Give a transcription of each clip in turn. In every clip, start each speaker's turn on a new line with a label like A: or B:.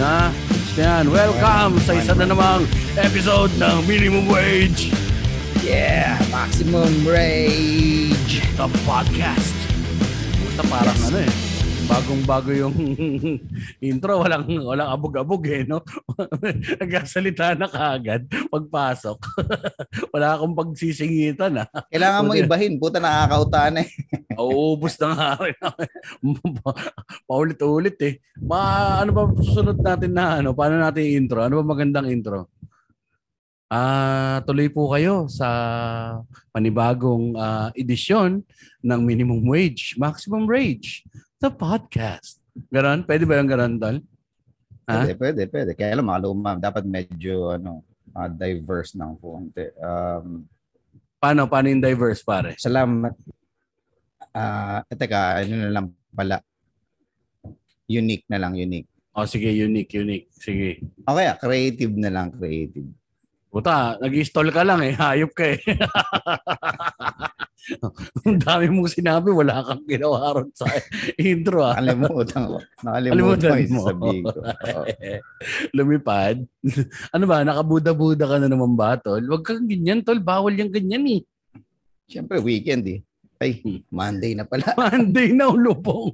A: Na, yan. Welcome sa isa na namang episode ng Minimum Wage,
B: Yeah, maximum rage.
A: the podcast. Puta parang ano eh. Bagong-bago yung intro, walang walang abog-abog eh, no? Nagkasalita na kaagad pagpasok. Wala akong pagsisingitan ah.
B: Kailangan mo ibahin. Puta nakakauta na eh.
A: Uubos na nga. Paulit-ulit eh. Ma, ano ba susunod natin na ano? Paano natin intro? Ano ba magandang intro? Ah, tuloy po kayo sa panibagong ah, edisyon ng Minimum Wage, Maximum Wage, the podcast. Ganon? Pwede ba yung ganon, Dal? Ha?
B: Pwede, pwede, pwede. Kaya lang mga luma. Dapat medyo ano, ah, diverse ng konti. Um,
A: Paano? Paano yung diverse, pare?
B: salamat. Ah, uh, teka, ano na lang pala. Unique na lang, unique.
A: O sige, unique, unique. Sige.
B: Okay, creative na lang, creative.
A: Puta, nag-install ka lang eh. Hayop ka eh. Ang dami mong sinabi, wala kang ginawa ron sa intro ah.
B: Nakalimutan ko. Nakalimutan
A: mo.
B: sasabihin ko.
A: Lumipad. ano ba, nakabuda-buda ka na naman ba, tol? Huwag kang ganyan, tol. Bawal yung ganyan eh.
B: Siyempre, weekend eh. Ay,
A: Hmm.
B: Monday na pala.
A: Monday na ulupong.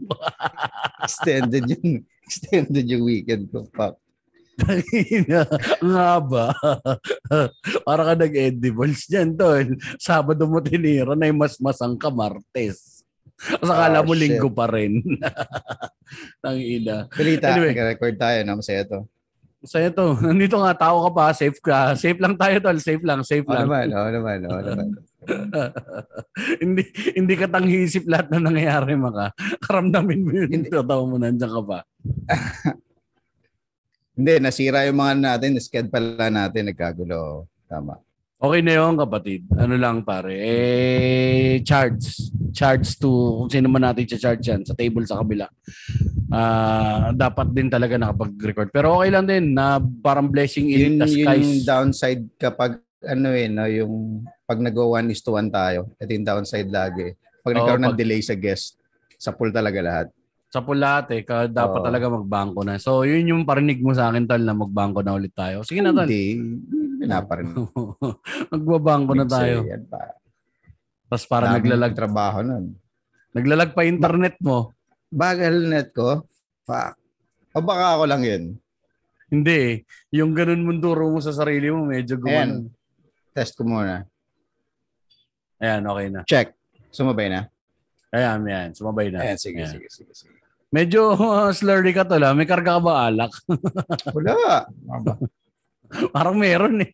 B: extended yung extended yung weekend ko. Fuck.
A: Ang haba. Para ka nag-edibles dyan, tol. Sabado mo tinira na yung mas-masang ka, Martes. Kasi akala
B: Oh,
A: mo
B: shit.
A: linggo pa rin. Tang ina.
B: Balita,
A: Anyway.
B: nag-record tayo. No? Masaya to.
A: So ito, nandito nga tao ka pa, safe ka. Safe lang tayo tol, safe lang, safe
B: Oo
A: lang.
B: naman, oo naman, oo naman.
A: hindi hindi ka tanghisip lahat na nangyayari maka. Karamdamin mo yun.
B: Hindi.
A: Totoo mo nandiyan ka pa.
B: Hindi, nasira yung mga natin. Sked pala natin, nagkagulo. Tama.
A: Okay na yun kapatid. Ano lang pare. Eh, charge. Charge to kung sino man natin charge yan sa table sa kabila. Ah, dapat din talaga nakapag-record. Pero okay lang din na parang blessing in
B: Yun
A: the
B: yung
A: skies.
B: downside kapag ano eh, no, yung pag nag-1 is to 1 tayo. Ito yung downside lagi. Pag
A: Oo,
B: nagkaroon ng
A: pag-
B: delay sa guest, sa pool talaga lahat.
A: Sa pulat eh. Ka, dapat
B: Oo.
A: talaga magbangko na. So, yun yung parinig mo sa akin, tal, na magbangko na ulit tayo. Sige na, tal.
B: Hindi, pinaparin.
A: Magbabangko na tayo.
B: Yan pa.
A: Tapos para naglalag,
B: trabaho nun.
A: naglalag pa internet mo.
B: Bagal net ko. Fuck. O baka ako lang yun.
A: Hindi eh. Yung ganun munduro mo sa sarili mo, medyo gumanon.
B: Test ko muna.
A: Ayan, okay na.
B: Check. Sumabay na.
A: Ayan, ayan. Sumabay na.
B: Ayan, sige,
A: Ayan.
B: sige, sige, sige.
A: Medyo uh, slurry ka to la. May karga ka ba alak?
B: Wala.
A: Parang meron eh.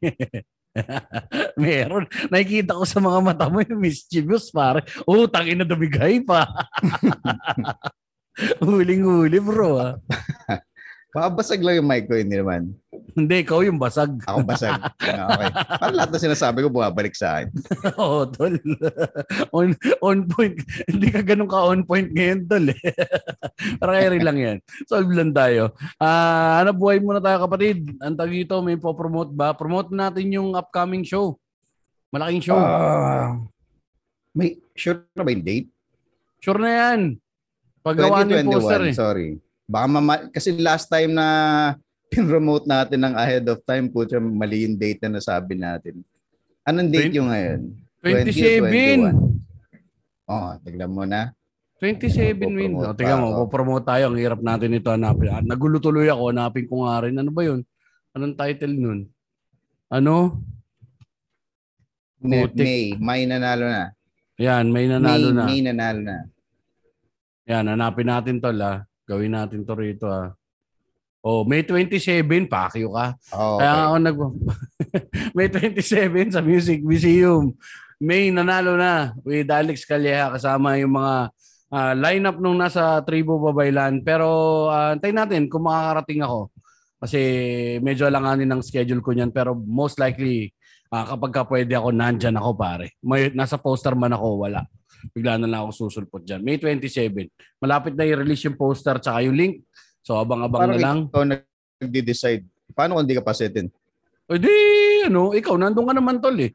A: meron. Nakikita ko sa mga mata mo yung mischievous pare. Oh, tangin na dumigay pa. Huling-huli bro. Ah.
B: Babasag lang yung mic ko, hindi naman.
A: Hindi, ikaw yung basag.
B: Ako basag. Ah, okay. Parang lahat na sinasabi ko bumabalik sa akin.
A: Oo, tol. on, on point. Hindi ka ganun ka on point ngayon, tol. Eh. Parang carry lang yan. Solve lang tayo. Ah, ano, buhay muna tayo kapatid. Ang tag ito, may po-promote ba? Promote natin yung upcoming show. Malaking show.
B: Ah, may sure na ba yung date?
A: sure na yan. Paggawa ng poster eh.
B: 2021, sorry. Baka mama- kasi last time na pin-remote natin ng ahead of time, putya mali yung date na nasabi natin. Anong date
A: Twen-
B: yung ngayon?
A: 27.
B: 20 Oh, tignan mo na.
A: 27
B: Popromote
A: win. O,
B: pa
A: tingnan mo, popromote tayo. Ang hirap natin ito hanapin. Ah, Nagulo tuloy ako. Hanapin ko nga rin. Ano ba yun? Anong title nun? Ano?
B: May,
A: Putik.
B: May, May nanalo na.
A: Yan, may nanalo
B: May,
A: na.
B: May nanalo na.
A: Yan, hanapin natin to la. Gawin natin to rito ah. Oh, May 27, pakyo ka.
B: Oh,
A: Kaya
B: okay.
A: ako nag May 27 sa Music Museum. May nanalo na with Alex Calleja kasama yung mga ah, lineup nung nasa Tribo Babaylan. Pero ah, antayin natin kung makakarating ako. Kasi medyo alanganin ng schedule ko niyan. Pero most likely, ah, kapag ka pwede ako, nandyan ako pare. May, nasa poster man ako, wala. Bigla na lang ako susulpot dyan. May 27. Malapit na i-release yung poster tsaka yung link. So abang-abang
B: Parang
A: na lang.
B: ikaw nag-decide. Paano kung hindi ka pa setin?
A: O di, ano, ikaw, nandun ka naman tol eh.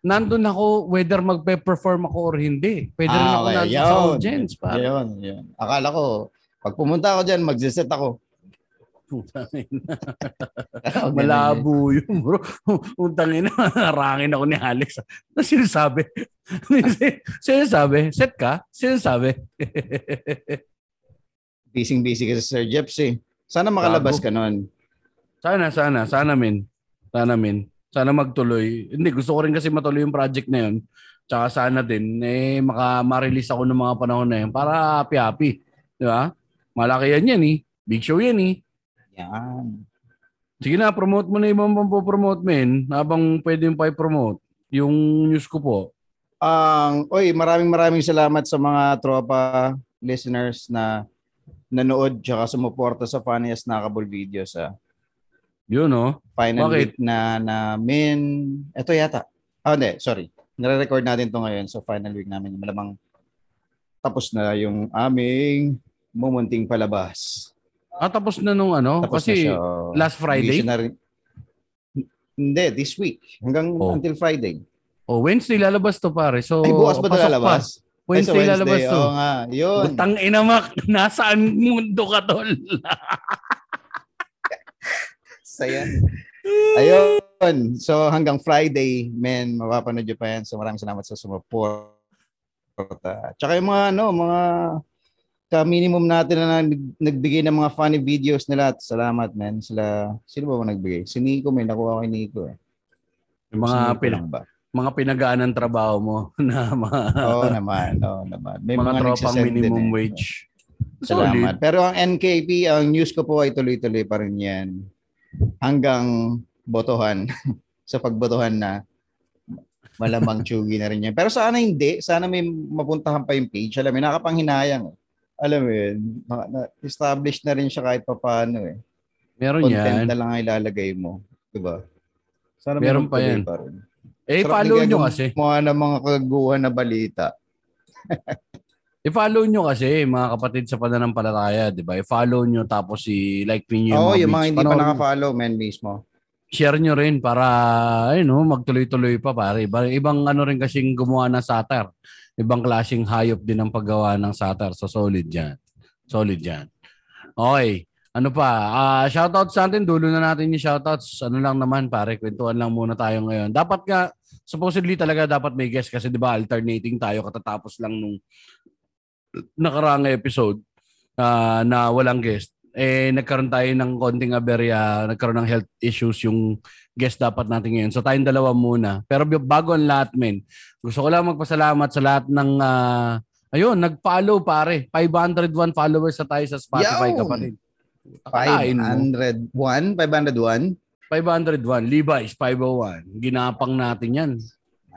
A: nandun ako whether magpe-perform ako or hindi. Pwede rin
B: Ah,
A: ako
B: okay.
A: nandun
B: Yun.
A: sa audience. Pare.
B: Yun, yun. Akala ko, pag pumunta ako dyan, magsiset ako.
A: Malabo yun, bro. Utang ina, harangin ako ni Alex. Ano sinasabi? sinasabi? Set ka? Sinasabi?
B: Busy-busy ka sa Sir Jeps eh. Sana makalabas ka nun.
A: sana, sana. Sana, min. Sana, min. Sana magtuloy. Hindi, gusto ko rin kasi matuloy yung project na yun. Tsaka sana din, eh, maka, ma-release ako ng mga panahon na yun para happy-happy. Di ba? Malaki yan yan eh. Big show yan eh.
B: Yan.
A: Sige na, promote mo na yung mga promote men habang pwede yung pa-promote. Yung news ko po.
B: Ang, oy, maraming maraming salamat sa mga tropa listeners na nanood tsaka sumuporta sa Funniest Nakabul videos sa
A: Yun, no?
B: final
A: Bakit?
B: week na namin. Ito yata. Ah, hindi. Sorry. Nare-record natin to ngayon. So, final week namin. Malamang tapos na yung aming mumunting palabas.
A: Ah, tapos na nung ano?
B: Tapos
A: kasi
B: na siya. oh.
A: last Friday?
B: Na rin- Hindi, this week. Hanggang
A: Oh.
B: until Friday.
A: O, Wednesday lalabas to pare. So,
B: Ay, bukas ba ito
A: pasok pa.
B: lalabas? Ay, sa
A: Wednesday, lalabas to.
B: Oo nga. Yun.
A: Butang ina. Nasaan mundo ka, tol?
B: Saya. Ayun. So hanggang Friday, men, mapapanood nyo pa yan. So maraming salamat sa sumuporta. Tsaka yung mga, ano, mga ka-minimum natin na nag- nagbigay ng mga funny videos nila. Salamat, men. Sila, sino ba ba nagbigay? Si Nico, may nakuha ko kay Nico. Eh.
A: Yung
B: Si
A: mga,
B: Nico
A: pin-
B: lang ba?
A: mga pinagaan ng trabaho mo na mga,
B: Oo naman, oo naman. May
A: mga,
B: mga,
A: tropang
B: nagsisend din
A: minimum
B: eh.
A: wage.
B: Salamat.
A: Solid.
B: Pero ang NKP, ang news ko po ay tuloy-tuloy pa rin yan. Hanggang botohan. sa pagbotohan na malamang tsugi na rin yan. Pero sana hindi. Sana may mapuntahan pa yung page. Alam mo, nakapanghinayang. Eh. Alam mo yun, established na rin siya kahit pa paano eh.
A: Meron
B: Content
A: yan.
B: na lang ang ilalagay mo. Diba? Sana
A: Meron pa yan.
B: Pa rin.
A: Eh,
B: Sarap
A: follow nyo kasi.
B: Mga ng mga kagaguhan na balita.
A: I-follow nyo kasi, mga kapatid sa pananampalataya, di ba? I-follow nyo tapos i-like nyo yung
B: Oo,
A: mga
B: yung mga hindi pa naka-follow, men, mismo.
A: share nyo rin para ayun no, magtuloy-tuloy pa pare. Iba, ibang ano rin kasing gumawa ng satire. Ibang klaseng hayop din ang paggawa ng satire. So solid 'yan. Solid 'yan. Okay. Ano pa? Ah, shoutouts sa atin. Dulo na natin yung shoutouts. Ano lang naman pare, kwentuhan lang muna tayo ngayon. Dapat nga supposedly talaga dapat may guest kasi 'di ba alternating tayo katatapos lang nung nakaraang episode ah, na walang guest eh nagkaroon tayo ng konting aberya, nagkaroon ng health issues yung guest dapat natin ngayon. So tayong dalawa muna. Pero bago ang lahat, men, gusto ko lang magpasalamat sa lahat ng ah, ayun, nag-follow pare. 501 followers na tayo sa Spotify
B: Yawn!
A: kapatid. Akalain mo.
B: 501? 501?
A: 501. Levi's 501. Ginapang natin yan.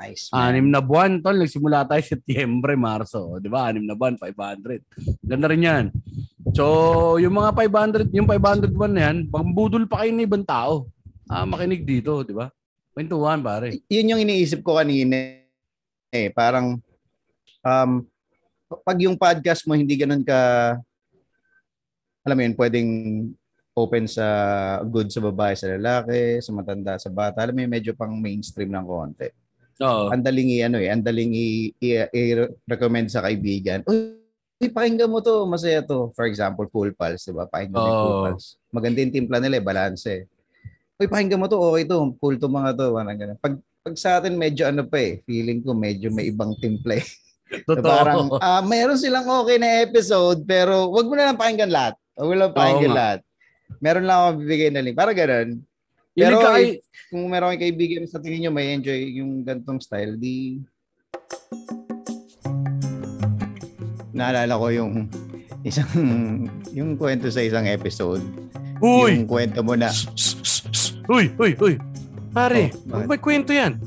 B: Nice. man.
A: Anim na buwan, tol. Nagsimula tayo Setyembre, Marso. Di ba? Anim na buwan, 500. Ganda rin yan. So, yung mga 500, yung 501 na yan, pambudol pa kayo ng ibang tao. Ah, makinig dito, di ba? Kwentuhan, pare.
B: Yun yung iniisip ko kanina eh. Parang um, pag yung podcast mo hindi ganun ka alam mo yun, pwedeng open sa good sa babae, sa lalaki, sa matanda, sa bata. Alam mo yun, medyo pang mainstream ng konti.
A: Oo.
B: Ang daling ano eh, ang daling i-recommend sa kaibigan. Uy, pakinggan mo to, masaya to. For example, Cool Pals, di ba? Pakinggan mo yung Cool
A: Oo.
B: Pals. Maganda yung timpla nila, eh, balance eh. Uy, pakinggan mo to, okay to. Cool to mga to. Parang ganun. Pag, pag sa atin, medyo ano pa eh. Feeling ko medyo may ibang timpla eh.
A: Totoo.
B: Parang, ah, mayroon silang okay na episode, pero wag mo na lang pakinggan lahat. Wag mo lang pakinggan
A: nga.
B: lahat. Meron lang ako bibigay na link. Parang ganun.
A: Yung
B: pero
A: nagka-
B: Kung meron kayong kaibigan sa tingin nyo may enjoy yung gantong style, di... Naalala ko yung isang yung kwento sa isang episode.
A: Uy!
B: Yung kwento mo na
A: Uy, uy, uy. Pare,
B: Oh,
A: may kwento yan.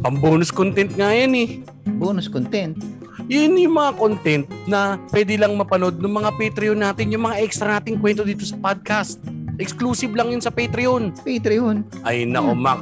A: Pang bonus content nga yan eh.
B: bonus content.
A: Yun yung mga content na pwede lang mapanood ng mga Patreon natin, yung mga extra nating kwento dito sa podcast. Exclusive lang yun sa Patreon.
B: Patreon.
A: Ay nako, Mac.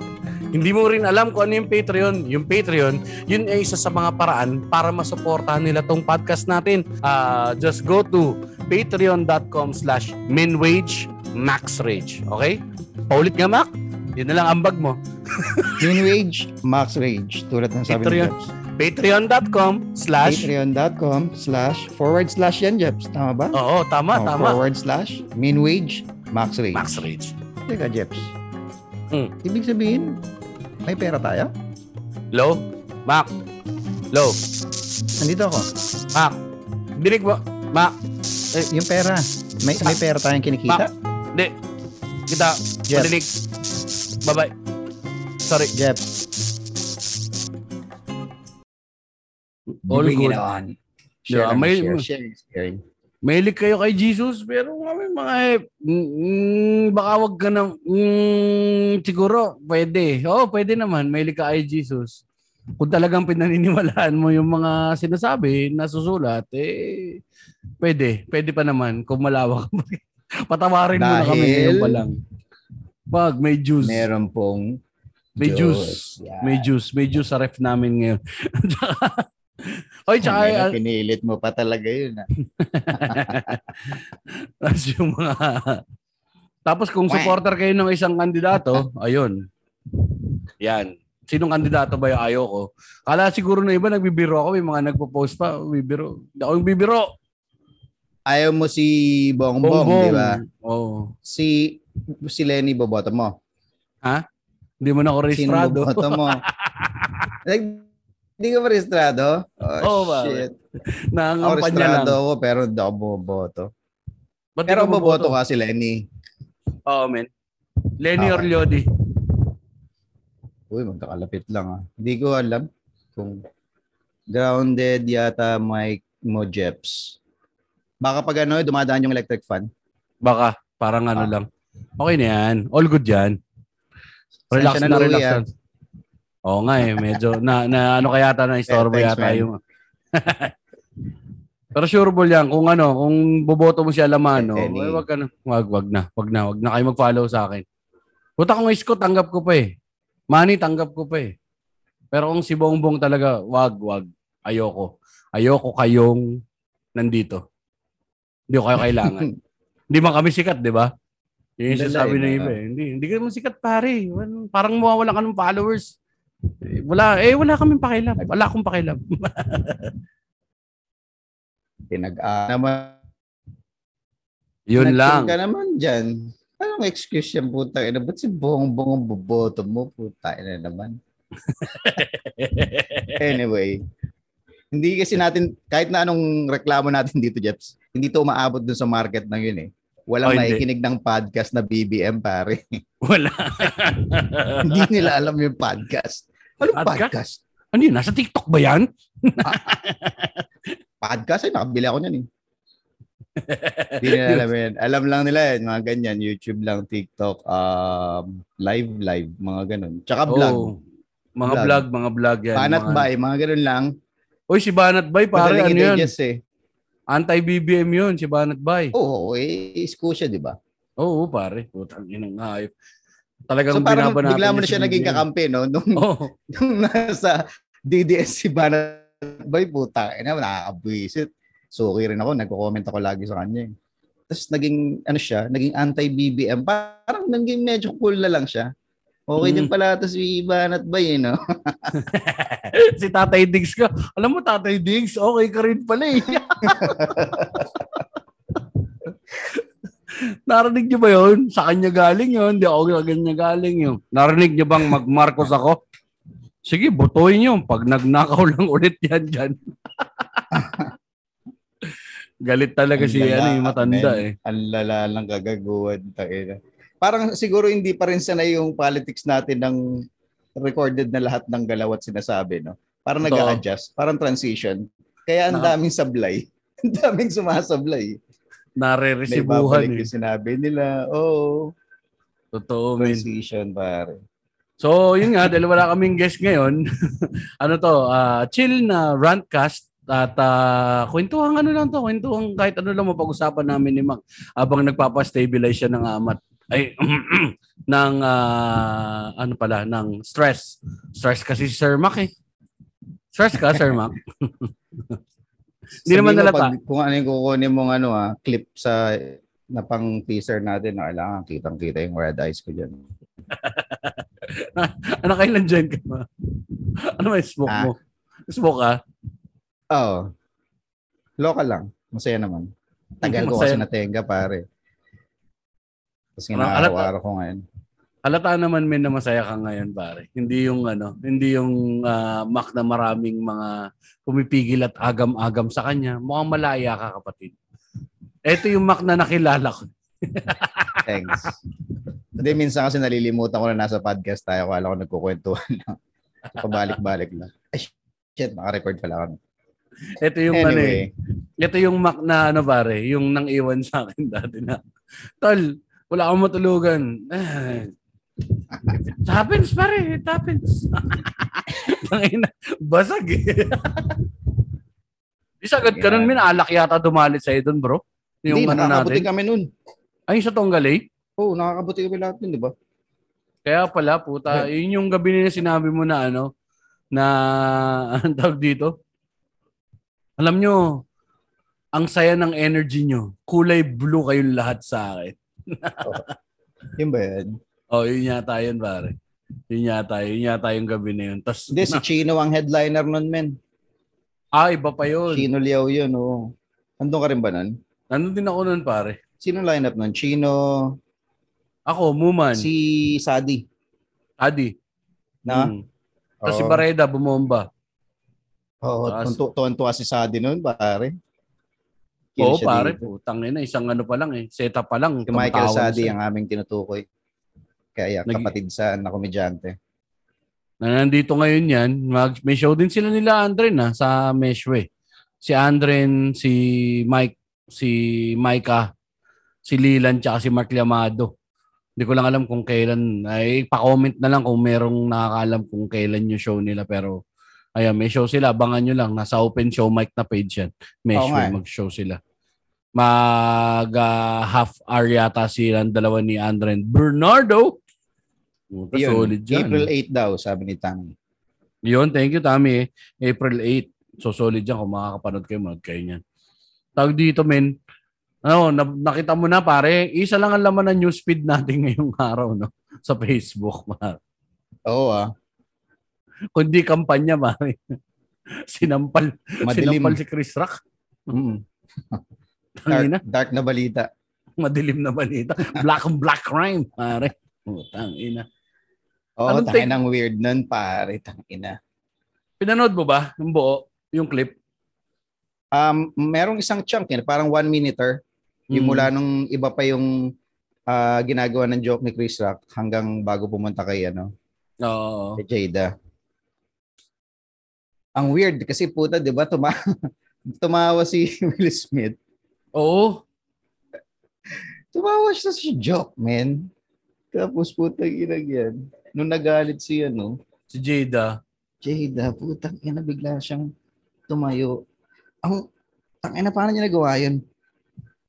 A: Hindi mo rin alam kung ano yung Patreon. Yung Patreon, yun ay isa sa mga paraan para masuportahan nila tong podcast natin. Ah, just go to patreon.com slash minwage maxrage. Okay? Paulit nga, Mac? Yun na lang ambag mo.
B: Min wage, max wage. Tulad ng sabi ni
A: Patreon.
B: Jeps.
A: Patreon.com slash
B: Patreon.com slash forward slash yan, Jeps. Tama ba?
A: Oo, tama,
B: Oh,
A: tama.
B: Forward slash min wage, max wage.
A: Max Rage.
B: Teka, Jeps.
A: Hmm.
B: Ibig sabihin, may pera tayo?
A: Low? Mac. Low.
B: Nandito ako.
A: Mac. Dinig mo. Mac.
B: Yung pera. May, may pera tayong kinikita?
A: Di. Kita.
B: Jeff.
A: Madinig. Bye-bye. Sorry.
B: Jeps.
A: All
B: Bring
A: good.
B: it on.
A: Yeah,
B: Share,
A: may-
B: share, share caring.
A: Mahilig kayo kay Jesus, pero kami mga eh, mm, baka wag ka na, mm, siguro, pwede. Oo, pwede naman, mahilig ka kay Jesus. Kung talagang pinaniniwalaan mo yung mga sinasabi na susulat, eh, pwede. Pwede pa naman kung malawak. Patawarin mo na kami ngayon pa lang. Pag may juice.
B: Meron pong
A: May
B: Diyos.
A: juice.
B: Yan.
A: May juice. May juice sa ref namin ngayon. Oy, tsaka,
B: Ay, pinilit mo pa talaga yun. ah.
A: Tapos yung mga... Tapos kung supporter kayo ng isang kandidato, ayun. Yan. Sinong kandidato ba yung ayaw ko? Kala siguro na iba nagbibiro ako, may mga nagpo-post pa, bibiro. Hindi ako yung bibiro.
B: Ayaw mo si Bongbong,
A: Bongbong.
B: di ba?
A: Oo.
B: Si si Lenny boboto mo.
A: Hindi mo na ako
B: Sino
A: rehistrado.
B: boboto mo? like, hindi ka pa rehistrado? Oh,
A: ba?
B: shit. Ako
A: Nangangampanya lang.
B: ako pero hindi ako bumoboto.
A: Ba't
B: Pero
A: di ka
B: si Lenny.
A: Oo, men. Lenny
B: Okay.
A: or Lodi?
B: Uy, magkakalapit lang ah. Hindi ko alam kung grounded yata Mike mo Jeps. Baka pag ano, dumadaan yung electric fan.
A: Baka. Parang ano
B: Ah.
A: lang. Okay na yan. All good yan. Relax na,
B: na,
A: relax
B: ah.
A: Oo nga eh. Medyo na, na ano kaya yata na istorbo
B: thanks,
A: yata
B: man.
A: yung... Pero sureable yan. Kung ano, kung boboto mo si Alamano,
B: Eh, Lenny.
A: eh, wag ka na. Wag, wag na. Wag na. Wag na kayo mag-follow sa akin. Puta kung isko, tanggap ko pa eh. Money, tanggap ko pa eh. Pero kung si Bongbong talaga, wag, wag. Ayoko. Ayoko kayong nandito. Hindi ko kayo kailangan. Hindi man kami sikat, di ba? Yun yung sinasabi ng
B: no?
A: iba eh. Hindi, hindi ka naman sikat pare. Parang mawawala ka ng followers. Eh, Wala, eh wala kaming pakialam. Wala akong pakialam.
B: Pinag ah, naman.
A: Yun lang.
B: ka naman dyan. Anong excuse yan, puta? Ina, ba't si Bongbong ang boboto mo? Puta, ina naman. Anyway, hindi kasi natin, kahit na anong reklamo natin dito, Jeps, hindi to umaabot dun sa market ng yun eh. Walang
A: Oh, hindi.
B: makikinig ng podcast na BBM, pare.
A: wala.
B: hindi nila alam yung podcast. Anong
A: Podcast?
B: podcast?
A: ano yun? Nasa TikTok ba yan?
B: Podcast? Ay, nakabili ako niyan eh. Hindi nila alam yun. Alam lang nila yun, mga ganyan. YouTube lang, TikTok, um, live, live, mga ganun. Tsaka vlog.
A: Oo. Mga
B: Vlog.
A: vlog, mga vlog yan.
B: Banat
A: mga...
B: Bay, mga ganun lang.
A: Uy, si Banat Bay, pare, ano yun?
B: i-digest eh.
A: Anti-BBM yun, si Banat Bay.
B: Oo, eh, isko siya, di ba?
A: Oo, pare. Putang inang hayop. Talagang
B: So parang
A: binabanatan
B: bigla mo na siya
A: si
B: naging kakampi, no? Nung,
A: Oo.
B: nung nasa DDS si Banat Bay, puta, ina, nakakabwisit. Suki rin ako, nagko-comment ako lagi sa kanya. eh. Tapos naging, ano siya, naging anti-BBM. Parang naging medyo cool na lang siya. Okay din
A: Mm.
B: pala ito si Banat Bay, eh, no?
A: si Tatay Diggs ka. Alam mo, Tatay Diggs, okay ka rin pala eh. Narinig niyo ba yun? Sa kanya galing yun. Hindi ako sa kanya galing yun. Narinig niyo bang mag-Marcos ako? Sige, butuin niyo. Pag nagnakaw lang ulit yan dyan. Galit talaga si ano, yung matanda
B: men.
A: eh.
B: Ang lala lang kagaguhan. Tayo. Parang siguro hindi pa rin sanay yung politics natin ng recorded na lahat ng galaw at sinasabi, no? Parang
A: Totoo.
B: nag-a-adjust, parang transition. Kaya ang daming sablay. ang daming sumasablay.
A: Nare-resibuhan eh.
B: yung sinabi nila. Oo,
A: Totoo, man.
B: transition, pare.
A: So, yun nga, dahil wala kaming guest ngayon, ano to, ah, chill na rantcast at uh, kwentuhan ano lang to, kwentuhan kahit ano lang mapag-usapan namin ni Mac habang nagpapa-stabilize siya ng amat ay ng ah, ano pala, ng stress. Stress kasi si Sir Mac eh. Stress ka, Sir Mac? Hindi naman nalata.
B: pag- Kung ano yung kukunin mong ano, ah, clip sa na pang teaser natin na kailangan kitang-kita yung red eyes ko dyan.
A: ano kailan dyan ka ba? Ano may smoke
B: Ah.
A: mo? Smoke ka?
B: Oo. Local lang. Masaya naman. Tagal ko kasi natenga, pare. Tapos
A: Ano, alata-
B: ginagawa ko ngayon.
A: Halata naman men na masaya ka ngayon pare. Hindi yung ano, hindi yung ah, Mac na maraming mga pumipigil at agam-agam sa kanya. Mukhang malaya ka kapatid. Ito yung Mac na nakilala ko.
B: Thanks. Hindi, minsan kasi nalilimutan ko na nasa podcast tayo. Kala ko nagkukwentuhan lang. Pabalik-balik lang. Ay, shit, naka-record pala kami.
A: Ito yung ano eh.
B: Anyway,
A: Ito yung Mac na ano pare, yung nang iwan sa akin dati na. Tol, wala akong matulugan. Ah. It happens pare, it happens. Tangina, basag eh. Di sagad ka nun, min, alak yata dumalit sa'yo dun bro. Yung
B: hindi,
A: ano
B: nakakabuti
A: natin.
B: kami nun.
A: Ay, sa Tonggalay?
B: Oo, oh, nakakabuti kami lahat nun, di ba?
A: Kaya pala, puta, yun yung gabi na sinabi mo na ano, na, ang tawag dito? Alam nyo, ang saya ng energy nyo. Kulay blue kayong lahat sa akin.
B: Yun ba yan?
A: Oh, yun yata yun, pare. Yun yata, yun yata yung gabi na yun. Tapos,
B: Hindi, si Chino ang headliner nun, men.
A: ah, iba pa yun.
B: Chino Liao yun, oo. Andun ka rin ba nun?
A: Nandun din ako nun, pare.
B: Sino lineup nun? Chino,
A: Ako, Muman,
B: si Sadi.
A: Adi.
B: Na?
A: Mm. Tapos si
B: Oo.
A: Bareda, bumomba.
B: Oo,
A: Taas.
B: tuntu- tuwan-tuwa si Sadi nun, pare. Kill
A: Oo,
B: siya
A: pare,
B: dito.
A: putang ina, isang ano pa lang eh. Setup pa lang.
B: Si Michael
A: tumatawan
B: Sadi
A: siya.
B: ang aming tinutukoy. Kaya
A: Nag-
B: kapatid sa na komedyante.
A: na nandito ngayon yan, mag, may show din sila nila Andren na sa Meshwe. Si Andren, si Mike, si Micah, si Lilan, tsaka si Mark Liamado. Hindi ko lang alam kung kailan. Ay, pa-comment na lang kung merong nakakaalam kung kailan yung show nila. Pero, ayan, may show sila. Abangan nyo lang. Nasa open show mic na page yan.
B: Oo nga
A: Meshwe,
B: eh.
A: mag-show sila. Mag ah, half hour yata sila ang dalawa ni Andren. Bernardo! Puta,
B: Yun,
A: solid dyan.
B: April 8 daw, sabi ni Tang.
A: Yun, thank you Tami. April 8. So solid yan kung makakapanood kayo, manood kayo niyan. Tawag dito, men. Ano, na, nakita mo na pare, isa lang ang laman ng newsfeed natin ngayong araw, no? Sa Facebook, pare.
B: Oo ah.
A: Kundi kampanya, pare. Sinampal,
B: Madilim.
A: sinampal si Chris Rock.
B: Mm. Dark, dark na balita.
A: madilim na balita. Black on black crime, pare. Putang ina.
B: Oo,
A: Anong
B: oh,
A: take-
B: ng weird nun, pare. Tangina.
A: Pinanood mo ba yung buo, yung clip?
B: Um, merong isang chunk yan, parang one minuter. Yung
A: Mm.
B: mula nung iba pa yung ah, ginagawa ng joke ni Chris Rock hanggang bago pumunta kay ano,
A: Oo.
B: kay Jada. Ang weird kasi puta, 'di ba, tuma tumawa si Will Smith.
A: Oo.
B: Tumawa siya sa joke, man. Tapos putang ina yan. Nung nagalit si ano,
A: Si Jada.
B: Jada, putang ina bigla siyang tumayo. Ang tangina paano niya nagawa yun?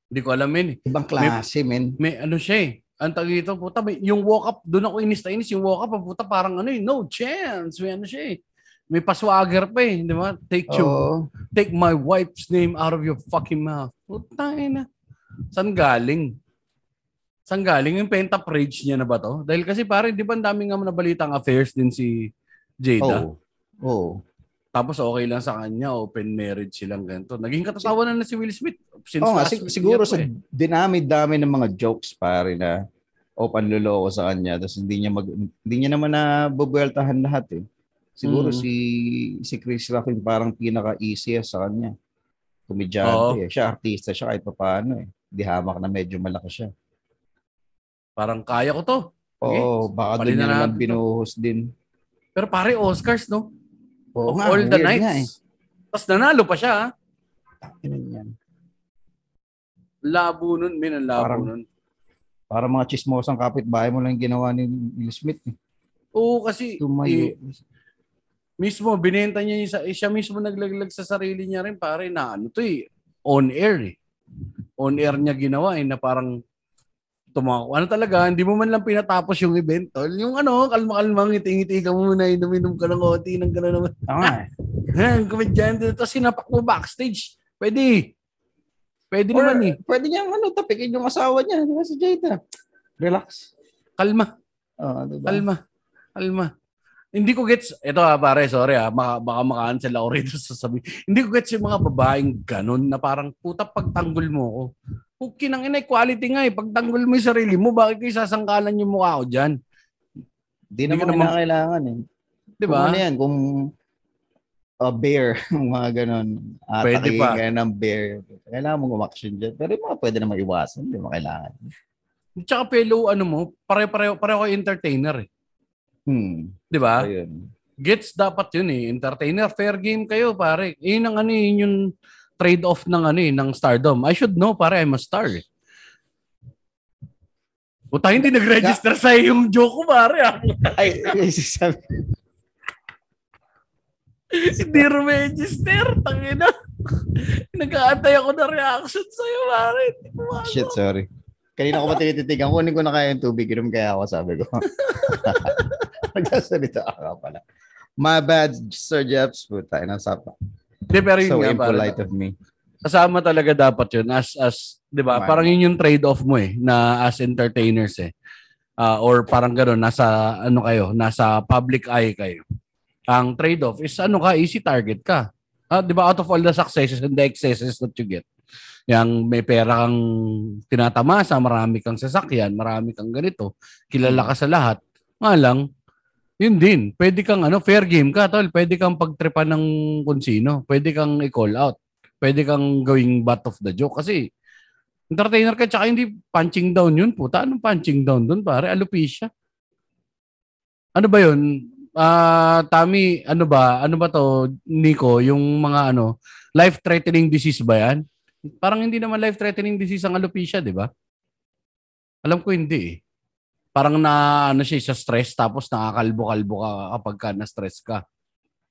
A: Hindi ko alam yun eh.
B: Ibang klase, men.
A: may ano siya eh. Ang tag dito, puta, may, yung walk up, doon ako inis na inis, yung walk up, puta, parang ano eh, no chance. May ano siya eh. May paswagger pa eh, di ba? Take you,
B: Oo.
A: take my wife's name out of your fucking mouth. Puta na. San galing? San galing yung pentap rage niya na ba to? Dahil kasi pare, di ba ang daming nga nabalitang affairs din si Jada.
B: Oo. Oo.
A: Tapos okay lang sa kanya, open marriage silang ganito. Naging katatawanan na si Will Smith. Since
B: Oo nga, sig- siguro sa
A: eh.
B: dinami-dami ng mga jokes pare na open loloko sa kanya tapos hindi niya mag hindi niya naman na bubueltahan lahat eh. Siguro
A: Mm.
B: si si Chris Rock yung parang pinaka easiest sa kanya. Komedyante eh. Siya artista siya kahit papaano eh. Di hamak na medyo malaki siya.
A: Parang kaya ko to. Okay.
B: Oo, baka
A: Pali
B: doon
A: na
B: naman binuhos din.
A: Pero pare, Oscars, no?
B: Oo
A: of
B: nga,
A: all the
B: weird
A: nights.
B: nga eh.
A: Tapos nanalo pa siya. ah.
B: Ganun yan.
A: Labo nun, min ang labo
B: Parang-
A: nun.
B: Para mga chismosang kapitbahay mo lang ginawa ni Will Smith. Eh.
A: Oo, kasi
B: Tumayo.
A: eh, mismo, binenta niya yung, sa- eh, siya mismo naglaglag sa sarili niya rin, pare, na ano to eh, on air eh. On air niya ginawa eh, na parang tumako. Ano talaga, hindi mo man lang pinatapos yung event. tol. Yung ano, kalma-kalmang, ngiti-ngiti ka muna, inom-inom ka ng konti, ng gano'n naman.
B: Tama eh.
A: Yan, komedyante. Tapos sinapak mo backstage. Pwede. Pwede
B: Or,
A: naman eh.
B: Pwede niyang ano, tapikin yung asawa niya. Di ba si Jada? Relax.
A: Kalma.
B: Oh, diba?
A: Alma. Alma. Hindi ko gets, ito ha pare, sorry ha, baka, baka maka-cancel ako rito sa sabi. Hindi ko gets yung mga babaeng ganun na parang puta pagtanggol mo ko. Puki ng ina, quality nga eh. Pagtanggol mo yung sarili mo, bakit kayo sasangkalan yung mukha ko dyan?
B: Di naman
A: naman-
B: kailangan eh.
A: Di
B: Kung
A: ba?
B: ano yan, kung a bear, mga ganun.
A: Pwede
B: Atakihin
A: pa.
B: ka ng bear. Kailangan mong umaksyon dyan. Pero yung mga pwede na maiwasan, hindi mo kailangan.
A: Tsaka pelo, ano mo, pare-pareho pareho entertainer eh.
B: Hmm.
A: Di ba?
B: Ayun.
A: Gets dapat yun eh. Entertainer, fair game kayo pare. Yun ang ano eh, yun yung trade-off ng ano eh, ng stardom. I should know pare, I'm a star eh. Puta, hindi nag-register sa yung joke ko pare ah.
B: Ay, sabi,
A: Hindi register, tangina. Nag-aantay ako ng reaction pare. Hindi ko ma-
B: shit, sorry. Kanina ko pa tinititigan. Kunin ko na kaya yung tubig. Inom kaya ako, sabi ko. Nagsasalita ka pala. My bad, Sir Jeps. Puta, inasapa.
A: Hindi, pero yun
B: So
A: nga,
B: impolite of me.
A: Kasama talaga dapat yun as, as, di ba?
B: Tama.
A: Parang yun yung trade-off mo eh, na as entertainers eh. Ah, or parang gano'n, nasa, ano kayo, nasa public eye kayo. Ang trade-off is ano ka, easy target ka. Ah, di ba? Out of all the successes and the excesses that you get, yang may pera kang tinatamasa, marami kang sasakyan, marami kang ganito, kilala ka sa lahat, nga lang, yun din, pwede kang ano, fair game ka, tol. Pwede kang pagtripan ng kung sino. Pwede kang i-call out. Pwede kang gawing butt of the joke. Kasi, entertainer ka, tsaka hindi punching down yun. Puta, anong punching down dun, pare? Alopecia. Ano ba yun? Ah, Tami, ano ba? Ano ba to, Nico? Yung mga ano, life-threatening disease ba yan? Parang hindi naman life-threatening disease ang alopecia, di ba? Alam ko hindi eh. Parang na ano siya sa stress tapos nakakalbo-kalbo ka kapag ka na-stress ka.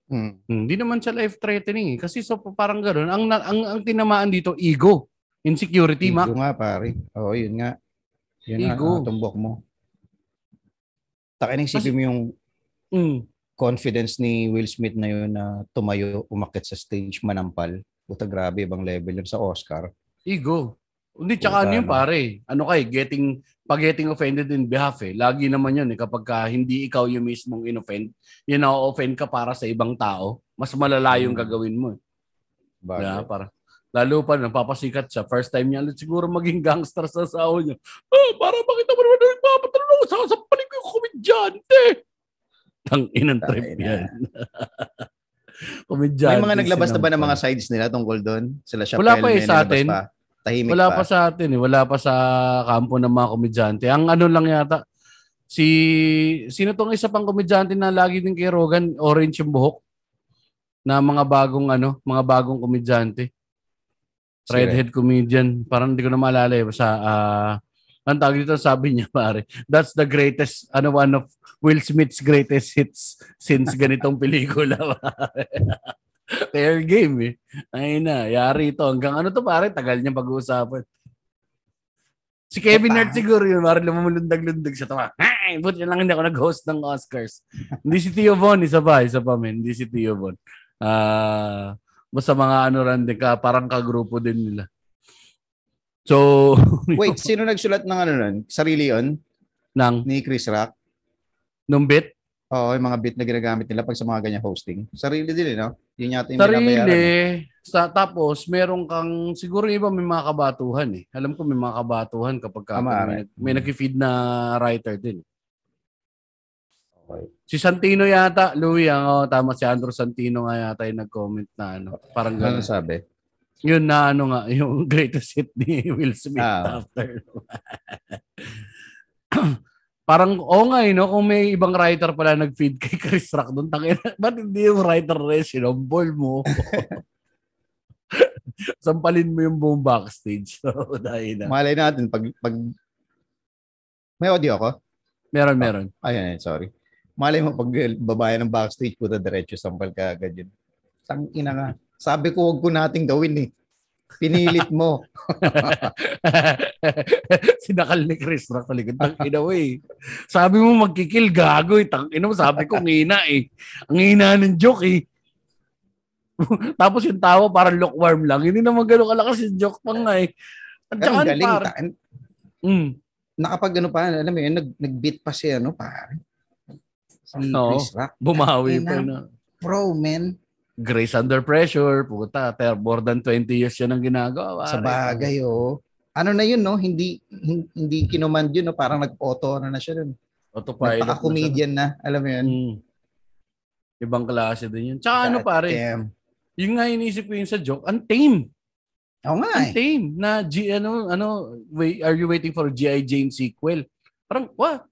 B: Hmm,
A: Hindi naman siya life-threatening eh. Kasi so parang gano'n. Ang, ang, ang tinamaan dito, ego. Insecurity,
B: Ego
A: Mac.
B: nga, pare. Oo, yun nga. Yun
A: Ego.
B: ah, tumbok mo. Takin isipin mo yung
A: Mm.
B: confidence ni Will Smith na yun na tumayo, umakit sa stage, manampal. Puta, grabe, ibang level yun sa Oscar.
A: Ego. Hindi, tsaka ano yun pare? Ano kay, getting, pag getting offended in behalf eh. Lagi naman yun eh. Kapag ka hindi ikaw yung mismong in-offend, yun na-offend ka para sa ibang tao, mas malala yung
B: Mm.
A: gagawin mo. eh.
B: Bagay.
A: Yeah, para. Lalo pa, napapasikat siya. First time niya, siguro maging gangster sa sao niya. Ah, para makita mo naman na nagpapatalong ako sa kasapaling ko yung komedyante. Tang inang trip yan. komedyante.
B: May mga naglabas na ba ng mga sides nila tungkol doon? Sila siya
A: Wala pa eh sa atin.
B: Pa. Tahimik
A: Wala
B: pa.
A: pa sa atin eh. Wala pa sa kampo ng mga komedyante. Ang ano lang yata, si, sino tong isa pang komedyante na lagi din kay Rogan, orange yung buhok? Na mga bagong ano, mga bagong komedyante. Redhead comedian. Parang hindi ko na maalala eh. Basta, ah, ang tawag dito, sabi niya pare, that's the greatest, ano, one of Will Smith's greatest hits since ganitong pelikula. pare. Fair game eh. Ay na, yari ito. Hanggang ano to pare, tagal niya pag-uusapan. Si Kevin. Hart siguro yun, parang lumulundag-lundag siya. Tama, ay, buti lang hindi ako nag-host ng Oscars. hindi si Theo Von, isa pa, isa pa men. Hindi si Theo Von. Ah, basta mga ano rin din ka, parang kagrupo din nila. So,
B: Wait, sino nagsulat ng ano nun? Sarili yon
A: nang,
B: Ni Chris Rock?
A: nung bit,
B: Oo, yung mga bit na ginagamit nila pag sa mga ganyan hosting. Sarili din eh, no? Yun yata yung
A: sarili,
B: eh.
A: sa, tapos meron kang, siguro iba may mga kabatuhan eh. Alam ko may mga kabatuhan kapag ka,
B: Tama,
A: may, may nag-feed na writer din.
B: Okay.
A: Si Santino yata, Louie, ang oh, tama si Andrew Santino nga yata yung nag-comment na ano, parang
B: Ano
A: gano'n.
B: sabi?
A: Yun na ano nga, yung greatest hit ni Will Smith
B: Ah.
A: after. parang, oo nga eh, no? kung may ibang writer pala nag-feed kay Chris Rock doon, tangina, ba't hindi yung writer rin, sinombol mo? Sampalin mo yung buong backstage. So, dahil na.
B: Malay natin, pag, pag... May audio ako?
A: Meron, meron.
B: Ayun, ayun, sorry. Malay mo, pag babae ng backstage, puta diretso, sampal ka agad yun. Tang ina nga. Sabi ko, wag ko nating gawin eh. Pinilit mo.
A: Sinakal ni Chris Rock sa likod. Tang ina eh. Sabi mo magkikil, gago eh. Tang ina mo, sabi ko ngina eh. Ang ngina ng joke eh. Tapos yung tawa parang lukewarm lang. Hindi naman gano'ng kalakas yung joke pa nga eh. At saka
B: ang galing.
A: par-
B: ta-
A: Mm.
B: nakapag ano pa, alam mo yun, nag, nag-beat pa si ano, pare. Si
A: Oo.
B: Chris Rock.
A: Bumawi pa na.
B: Pro, man.
A: Grace under pressure, puta, ter more than 20 years yan ang ginagawa.
B: Sa bagay, oh. Ano na yun, no? Hindi hin- hindi kinomand yun, no? Parang nag-auto ano na siya dun.
A: Autopilot. na.
B: Nagpaka-comedian na, alam mo yun.
A: Mm. Ibang klase din yun. Tsaka ano pare,
B: damn.
A: yung nga inisip ko yun sa joke, ang tame.
B: Oo nga
A: Ang
B: eh.
A: tame na G, ano, ano, wait, are you waiting for G.I. Jane sequel? Parang, what?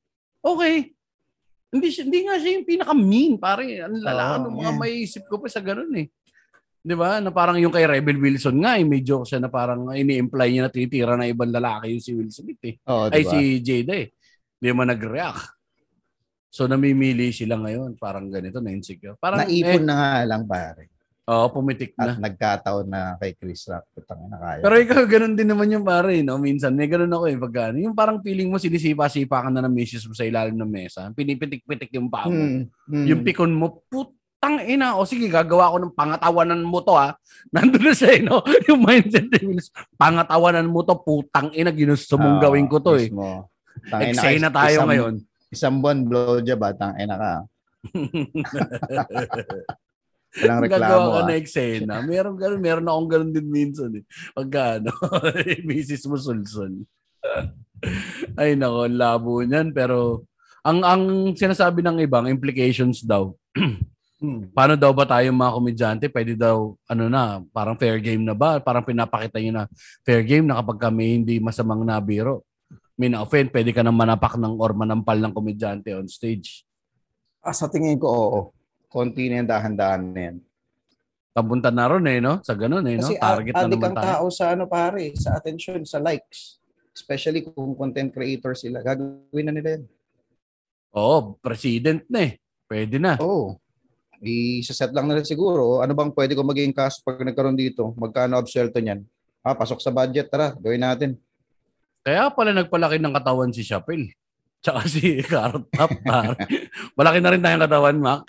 A: Okay. Hindi, siya, hindi nga siya yung pinaka-mean, pare. Ang lala,
B: Oo,
A: ano, mga
B: yeah.
A: maiisip ko pa sa ganun eh. Di ba? Na parang yung kay Rebel Wilson nga, eh, may joke siya na parang ini-imply niya na titira na ibang lalaki yung si Will Smith eh. Ay,
B: diba?
A: si Jada eh. Hindi mo nag-react. So, namimili sila ngayon. Parang ganito, na-insecure. Parang,
B: Naipon
A: eh,
B: na nga lang, pare.
A: Oo, pumitik na.
B: At nagkataon na kay Chris Rock. Putang ina kaya.
A: Pero ikaw, ganun din naman yung pare, no? Minsan, may ganun ako eh. Pag ano, yung parang feeling mo, sinisipa-sipa ka na ng misis mo sa ilalim ng mesa. Pinipitik-pitik yung paa mo.
B: Hmm, hmm.
A: Yung pikon mo, putang ina. O sige, gagawa ko ng pangatawanan mo to ha. Nandun na siya eh, no? Yung mindset ni. Pangatawanan mo to, putang ina. Ginusto mong
B: Oo,
A: gawin ko to eh.
B: mismo. Tangina,
A: Eksena tayo
B: isang-
A: ngayon.
B: Isang buwan blowjob ba? Tangina ka. Walang
A: Gagawa
B: reklamo
A: ka
B: ah.
A: na eksena. Meron ganun, meron akong ganun din minsan eh. Pagka ano, misis mo sulsul. Ay nako, labo niyan. Pero ang ang sinasabi ng ibang implications daw,
B: Hmm.
A: paano daw ba tayo mga komedyante, pwede daw, ano na, parang fair game na ba? Parang pinapakita nyo na fair game na kapag kami hindi masamang nabiro. May na-offend, pwede ka nang manapak ng or manampal ng komedyante on stage.
B: Ah, sa tingin ko, oo. Konti na yan, dahan-dahan na yan.
A: Papunta na ron eh, no? Sa ganun eh, no?
B: Kasi
A: Target na naman
B: ang
A: tayo.
B: tao sa ano pare, sa attention, sa likes. Especially kung content creator sila. Gagawin na nila yan.
A: Oo, president na eh. Pwede na.
B: Oo. I-set lang nila siguro. Ano bang pwede ko maging kaso pag nagkaroon dito? Magkano absuelto niyan? Ah, pasok sa budget. Tara, gawin natin.
A: Kaya pala nagpalaki ng katawan si Chappelle. Tsaka si Carrot Top. Malaki na rin tayong katawan, Mac.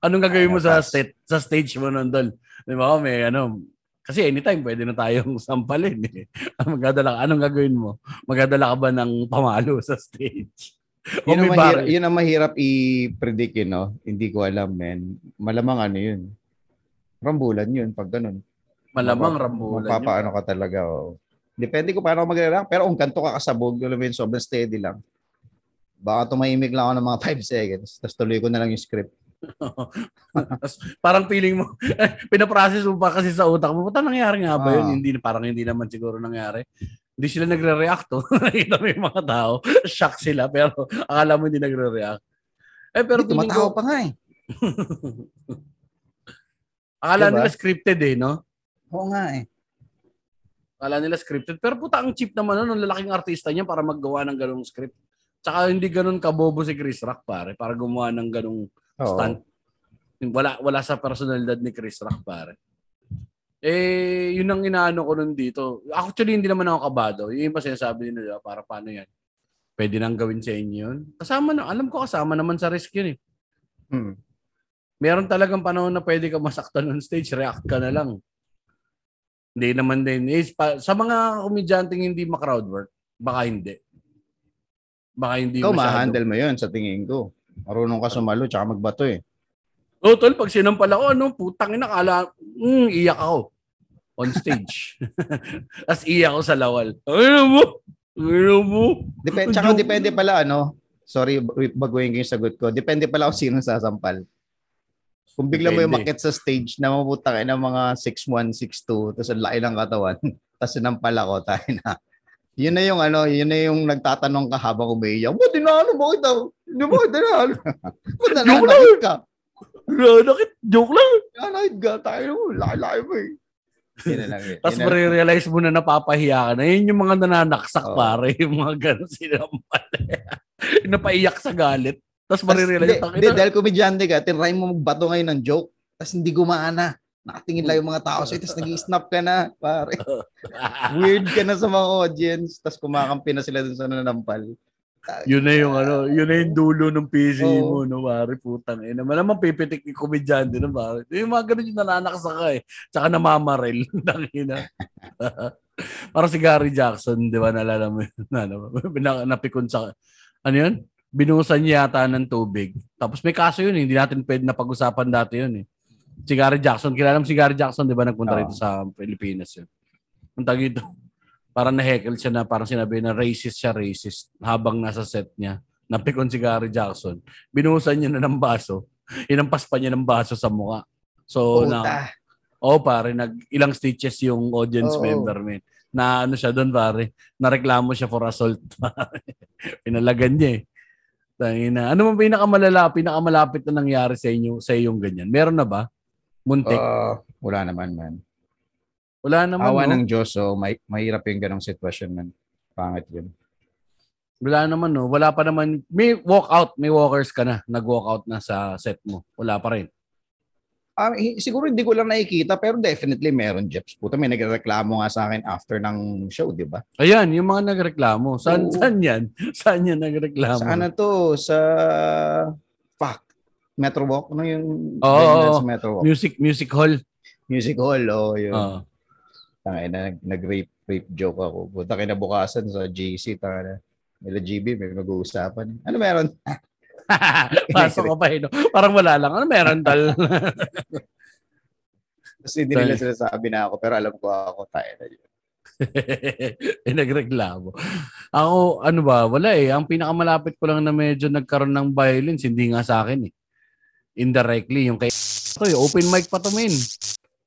A: Anong gagawin mo sa state, sa stage mo nun, Dol? Di ba? May ano, kasi anytime pwede na tayong sampalin eh. Magdadala ka, anong gagawin mo? Magdadala ka ba ng pamalo sa stage?
B: Yun ang, mahirap, yun ang mahirap i-predict, yun, no? Hindi ko alam, men. Malamang ano yun. Rambulan yun, pag ganun.
A: Malamang
B: Mapa-
A: rambulan
B: Mapapaano ka talaga, oh. Depende ko paano ako magre Pero kung ganito ka kasabog, alam mo yun, sobrang steady lang. Baka tumahimik lang ako ng mga 5 seconds, tapos tuloy ko na lang yung script.
A: Parang feeling mo, pinaprocess mo pa kasi sa utak mo, puta nangyari nga ba yun?
B: Ah.
A: Hindi, parang hindi naman siguro nangyari. Hindi sila nagre-react to. Nakita mo yung mga tao, shock sila, pero akala mo hindi nagre-react. Eh, pero
B: Hindi, tumatawa
A: ko,
B: pa nga eh.
A: akala
B: Diba?
A: nila scripted eh, no?
B: Oo nga eh.
A: Akala nila scripted. Pero puta, ang cheap naman nun, ang lalaking artista niya para maggawa ng ganong script. Tsaka hindi ganun kabobo si Chris Rock, pare, para gumawa ng ganong
B: Oo.
A: stunt. Wala wala sa personalidad ni Chris Rock pare. Eh, yun ang inaano ko nun dito. Actually, hindi naman ako kabado. Yung iba sinasabi nila, para paano yan? Pwede nang gawin sa inyo yun. Kasama na, alam ko kasama naman sa risk yun eh.
B: Hmm.
A: Meron talagang panahon na pwede ka masaktan on stage, react ka na lang. Hindi naman din. Eh, pa- sa mga komedyanteng hindi ma-crowd work, baka hindi. Baka hindi
B: Ikaw
A: masyado.
B: ma-handle mo yun sa tingin ko. Marunong ka sumalo tsaka magbato eh.
A: Oh, tol, pag sinampal ako, ano, putang ina, kala, mm, iyak ako. On stage. Tapos iyak ako sa lawal. Ano mo? Ano mo?
B: Depende, tsaka depende pala ano. Sorry, baguhin ko yung sagot ko. Depende pala kung sino sasampal. Kung bigla mo yung makit sa stage na maputang ng mga 6'1", 6'2", tapos ang laki ng katawan, tapos sinampal ako, tayo na. Yun na yung ano, yun na yung nagtatanong ka habang umiiyak. Ba't dinalo? Bakit daw? Hindi mo dinalo? Ba't nananakit ka?
A: Nanakit, joke lang.
B: Nanakit ka? Tayo mo, laki-laki mo eh.
A: Tapos marirealize mo na napapahiya ka na. Yun yung mga nananaksak,
B: Oo.
A: pare. Yung mga gano'n sinampal. napaiyak sa galit. Tapos
B: Tas,
A: marirealize,
B: Hindi,
A: "Tangina,
B: hindi, dahil komedyante ka, tinry mo magbato ngayon ng joke, tapos hindi gumana. Nakatingin lang yung mga tao sa'yo, tapos nag-snap ka na, pare. Weird ka na sa mga audience, tapos kumakampi na sila dun sa nananampal.
A: yun na yung ano, yun na yung dulo ng PC mo,
B: Oo.
A: no, pare, putang ina. Malamang pipitik yung komedyante, no, pare. Yung mga ganun yung nananaksak ka eh. Tsaka namamaril. Tangina. Parang si Gary Jackson, di ba, naalala mo yun? Ano, na- napikon sa, ano yun? Binuhusan niya yata ng tubig. Tapos may kaso yun, eh. hindi natin pwede na pag-usapan dati yun eh. Si Gary Jackson, kilala mo si Gary Jackson, di ba, nagpunta
B: Oo.
A: rito sa Pilipinas yun. Ang tagi ito, parang na-heckle siya na parang sinabi na racist siya, racist, habang nasa set niya. Napikon si Gary Jackson. Binuhusan niya na ng baso. Inampas pa niya ng baso sa mukha. So, na,
B: Puta.
A: Oo, pare, nag ilang stitches yung audience
B: Oo.
A: member, man. Na ano siya doon, pare. Nareklamo siya for assault. pare. Pinalagan niya eh. Tangina. Ano mo pinakamalala, pinakamalapit na nangyari sa inyo, sa iyong ganyan? Meron na ba? Muntik.
B: Ah, wala naman, man.
A: Wala naman,
B: Awa
A: no?
B: ng Diyos, so may, mahirap yung ganong sitwasyon, man. Pangit yun.
A: Wala naman, no? Wala pa naman. May walkout, may walkers ka na. Nag-walkout na sa set mo. Wala pa rin.
B: Hi- siguro hindi ko lang nakikita, pero definitely meron, Jeps. Puta, may nagreklamo nga sa akin after ng show, di ba?
A: Ayan, yung mga nagreklamo. Saan,
B: Oo.
A: saan yan? Saan yan nagreklamo?
B: Sa ano to? Sa... Fuck. Metro Walk? Ano yung...
A: Oo,
B: sa Metro Walk?
A: Music, music hall.
B: Music Hall, oh, yun.
A: Oo.
B: Tangay na, nag- nag-rape rape joke ako. Puta, kinabukasan sa GC, tangay na. Nila GB, may mag-uusapan. Ano meron?
A: Pasok ko pa eh, no? Parang wala lang. Ano meron, tal?
B: Tapos hindi nila sinasabi na ako, pero alam ko ako, tayo na yun.
A: eh, nagreklamo. Ako, ano ba, wala eh. Ang pinakamalapit ko lang na medyo nagkaroon ng violence, hindi nga sa akin eh. Indirectly, yung kay to, eh, open mic pa to, men.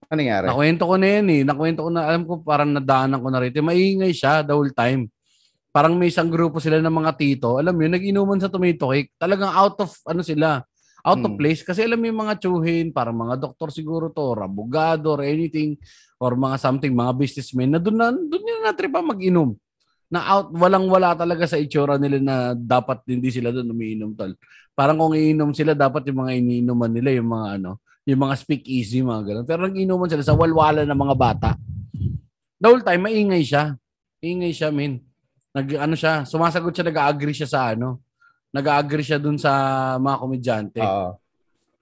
B: Ano nangyari?
A: Nakwento ko na yan eh. Nakwento ko na, alam ko parang nadaanan ko na rito. Maingay siya the whole time. Parang may isang grupo sila ng mga tito. Alam mo yun, nag-inuman sa tomato cake. Talagang out of, ano sila, out of
B: Hmm.
A: place. Kasi alam mo yung mga tsuhin, parang mga doktor siguro to, or abogado, or anything, or mga something, mga businessmen, na doon na, doon nila natripa mag-inom. Na out, walang-wala talaga sa itsura nila na dapat hindi sila doon umiinom tol. Parang kung iinom sila, dapat yung mga iniinuman nila, yung mga ano, yung mga speak easy, mga ganun. Pero nag-inuman sila sa walwala ng mga bata. The whole time, maingay siya. Ingay siya, min. Nag, ano siya, sumasagot siya, nag-agree siya sa ano. Nag-agree siya dun sa mga komedyante.
B: Oo.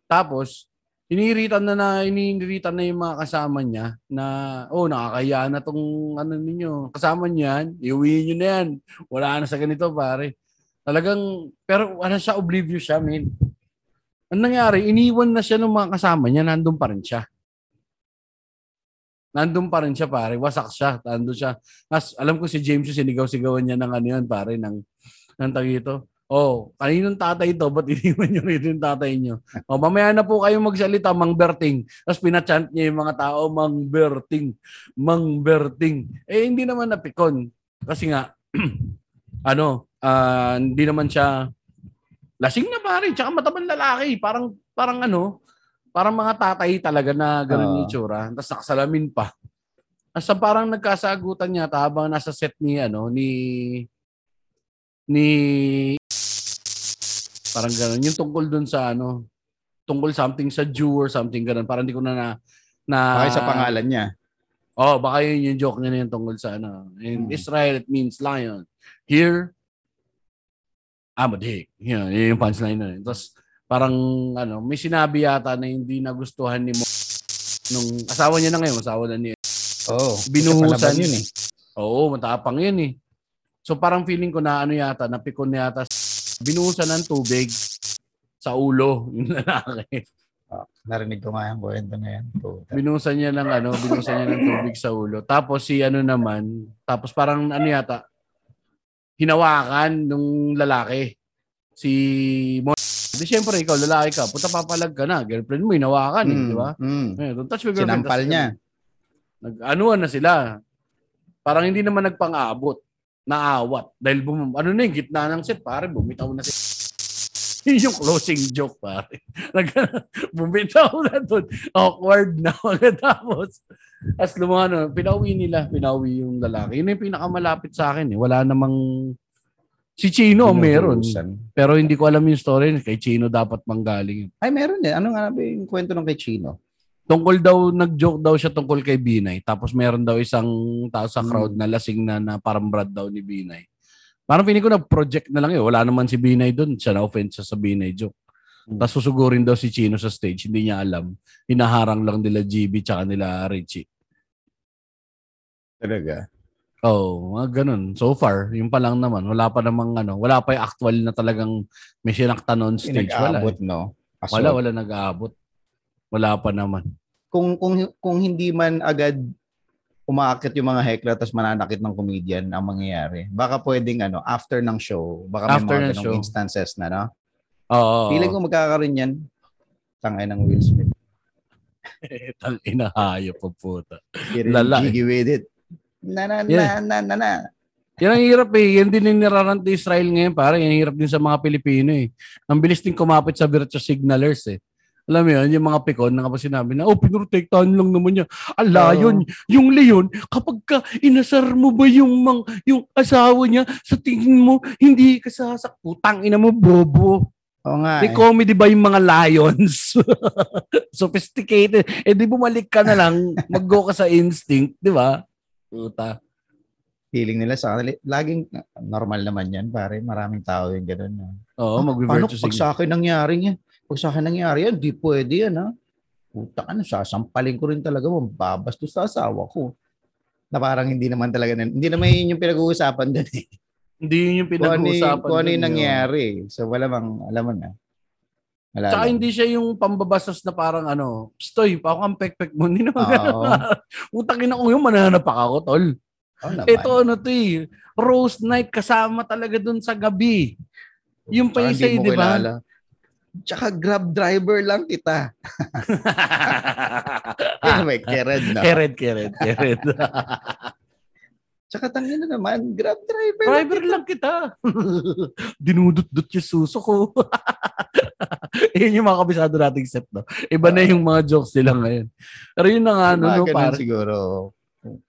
A: Tapos, iniritan na na, iniritan na yung mga kasama niya na, oh, nakakaya na tong ano ninyo. Kasama niyan, iuwi nyo na yan. Wala na sa ganito, pare. Talagang, pero ano siya, oblivious siya, min. Ang nangyari, iniwan na siya ng mga kasama niya, nandun pa rin siya. Nandun pa rin siya, pare. Wasak siya. Nandun siya. As, alam ko si James yung sinigaw-sigawan niya ng ano yun, pare, ng, ng tagito. Oh, kaninong tatay to? Ba't iniwan nyo rito yung tatay nyo? Oh, mamaya na po kayo magsalita, Mang Berting. Tapos pinachant niya yung mga tao, Mang Berting, Mang Berting. Eh, hindi naman napikon. Kasi nga, ano, ah, hindi naman siya lasing na pare, tsaka matabang lalaki. Parang, parang ano, parang mga tatay talaga na ganun yung
B: Ah.
A: itsura. Tapos nakasalamin pa. Asa parang nagkasagutan niya habang nasa set ni ano ni ni parang ganun yung tungkol dun sa ano tungkol something sa Jew or something ganun parang hindi ko na na, na
B: Bakit sa pangalan niya?
A: Oh, baka yun yung joke niya na yun tungkol sa ano. In
B: Hmm.
A: Israel, it means lion. Here, I'm a dick. Yun, yun yung punchline na yun. Tapos, parang, ano, may sinabi yata na hindi nagustuhan ni mo nung asawa niya na ngayon, asawa na niya.
B: Oo.
A: Binuhusan.
B: Palaban yun eh.
A: Oo, matapang yun eh. So, parang feeling ko na ano yata, napikon na yata, binuhusan ng tubig sa ulo yung lalaki.
B: Ah, narinig ko nga yung kwento na yan.
A: Binusan niya ng ano, binusan niya ng tubig sa ulo. Tapos si ano naman, tapos parang ano yata, hinawakan nung lalaki. Si Mon. Di syempre ikaw, lalaki ka, puta papalag ka na. Girlfriend mo, hinawakan eh,
B: Mm,
A: di ba?
B: mm.
A: Eh, don't touch my girlfriend.
B: Sinampal
A: Tas-
B: niya.
A: Nag-anuan na sila. Parang hindi naman nagpang-abot. Naawat. Dahil bum ano na yung gitna ng set, pare, bumitaw na si Yun yung closing joke, pare. Nag bumitaw na doon. Awkward na. Tapos, as lumano, pinauwi nila. Pinauwi yung lalaki. Yun yung pinakamalapit sa akin. Eh. Wala namang... Si Chino, meron.
B: Binuhusan.
A: Pero hindi ko alam yung story. Kay Chino dapat manggaling.
B: Ay, meron eh. Ano nga ba yung kwento ng kay Chino?
A: tungkol daw, nag-joke daw siya tungkol kay Binay. Tapos meron daw isang tao sa crowd na lasing na, na parang brad daw ni Binay. Parang pinig ko na project na lang yun. Wala naman si Binay doon. Siya na-offense siya sa Binay joke.
B: Hmm.
A: Tapos susugurin daw si Chino sa stage. Hindi niya alam. Hinaharang lang nila GB tsaka nila Richie.
B: Talaga.
A: Oh, mga ganun. So far, yung pa lang naman. Wala pa namang ano, wala pa yung actual na talagang may sinakta on stage. Wala. Eh.
B: no? Aso,
A: Wala, wala nag-aabot. Wala pa naman.
B: Kung, kung, kung hindi man agad umaakit yung mga heckler tapos mananakit ng comedian ang mangyayari. Baka pwedeng ano, after ng show, baka may
A: After
B: mga
A: ng
B: ganong
A: show.
B: instances na, no?
A: Oo.
B: Feeling ko magkakaroon yan. Tangay ng Will Smith.
A: Tang inahayo po puta. Lala, eh.
B: with it. Na na na
A: Yeah.
B: na na na.
A: Yan ang hirap eh. Yan din yung nirarant ni Israel ngayon. Pare, yan ang hirap din sa mga Pilipino eh. Ang bilis din kumapit sa virtual signalers eh. Alam mo yun, yung mga pikon na kapag sinabi na, oh, pinrotektahan lang naman niya. Ala,
B: Oo.
A: yun, yung leon, kapag ka inasar mo ba yung, mang, yung asawa niya, sa tingin mo, hindi ka sasak. Putang ina mo, bobo.
B: Oo nga.
A: May
B: Eh.
A: comedy ba yung mga lions? Sophisticated. Eh di bumalik ka na lang, mag-go ka sa instinct, di ba? Puta.
B: Feeling nila sa kanila, laging normal naman yan, pare. Maraming tao yung gano'n. no?
A: Oo,
B: Ah, Paano
A: mag-virtue
B: pag sa akin nangyari yan? Pag sa akin nangyari yan, di pwede yan, ha? Puta ka na, sasampalin ko rin talaga, mababastos sa asawa ko. Na parang hindi naman talaga, hindi naman yun yung pinag-uusapan doon eh.
A: Hindi yun yung
B: Kung ano,
A: pinag-uusapan.
B: kung ano yung
A: yun.
B: nangyari. So wala bang, alam mo na. Wala
A: Tsaka hindi siya yung pambabastos na parang ano, stoy, pa ako ang pek-pek mo. Hindi naman
B: Oo.
A: gano'n. Utang ina ko yung mananap ako, tol.
B: Oo naman.
A: Ito ano to eh, roast night kasama talaga dun sa gabi. Yung pa isa eh, di ba?
B: Tsaka grab driver lang kita. Anyway, Karen na.
A: Keret, keret, keret.
B: Tsaka tangin na naman, grab driver.
A: Driver lang kita. Dinudot-dot yung suso ko. Yun yung mga kabisado nating set, no? Iba na yung mga jokes nila ngayon. Pero yun na nga, ano, no, pare.
B: siguro.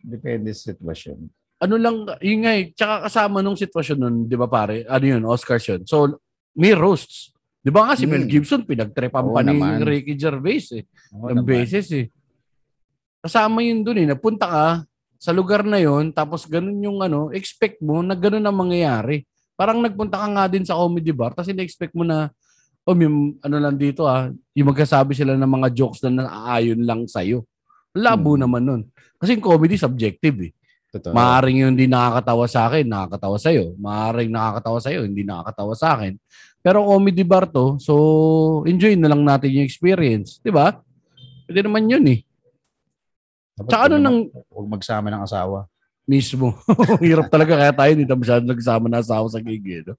B: Depende sa sitwasyon.
A: ano lang, yun nga eh, tsaka kasama nung sitwasyon nun, di ba pare, ano yun, Oscars yun. So, may roasts. Di ba nga si Mel
B: Hmm.
A: Gibson, pinagtrepan pa ni
B: naman.
A: Ricky Gervais eh.
B: Oo
A: ng
B: naman.
A: beses eh. Kasama yun dun eh. Napunta ka sa lugar na yun, tapos ganun yung ano, expect mo na ganun ang mangyayari. Parang nagpunta ka nga din sa comedy bar, tapos ina-expect mo na, oh, may, ano lang dito ah, yung magkasabi sila ng mga jokes na naaayon lang sa'yo. Labo
B: Hmm.
A: naman nun. Kasi yung comedy subjective eh.
B: Totoo.
A: Maaring yung hindi nakakatawa sa akin, nakakatawa sa'yo. Maaring nakakatawa sa'yo, hindi nakakatawa sa akin. Pero comedy bar to, so enjoy na lang natin yung experience. Di ba? Pwede naman yun eh.
B: Dapat
A: Tsaka ano nang
B: Huwag magsama ng asawa.
A: mismo. Hirap talaga kaya tayo hindi tayo masyadong nagsama na asawa sa gig eh. No?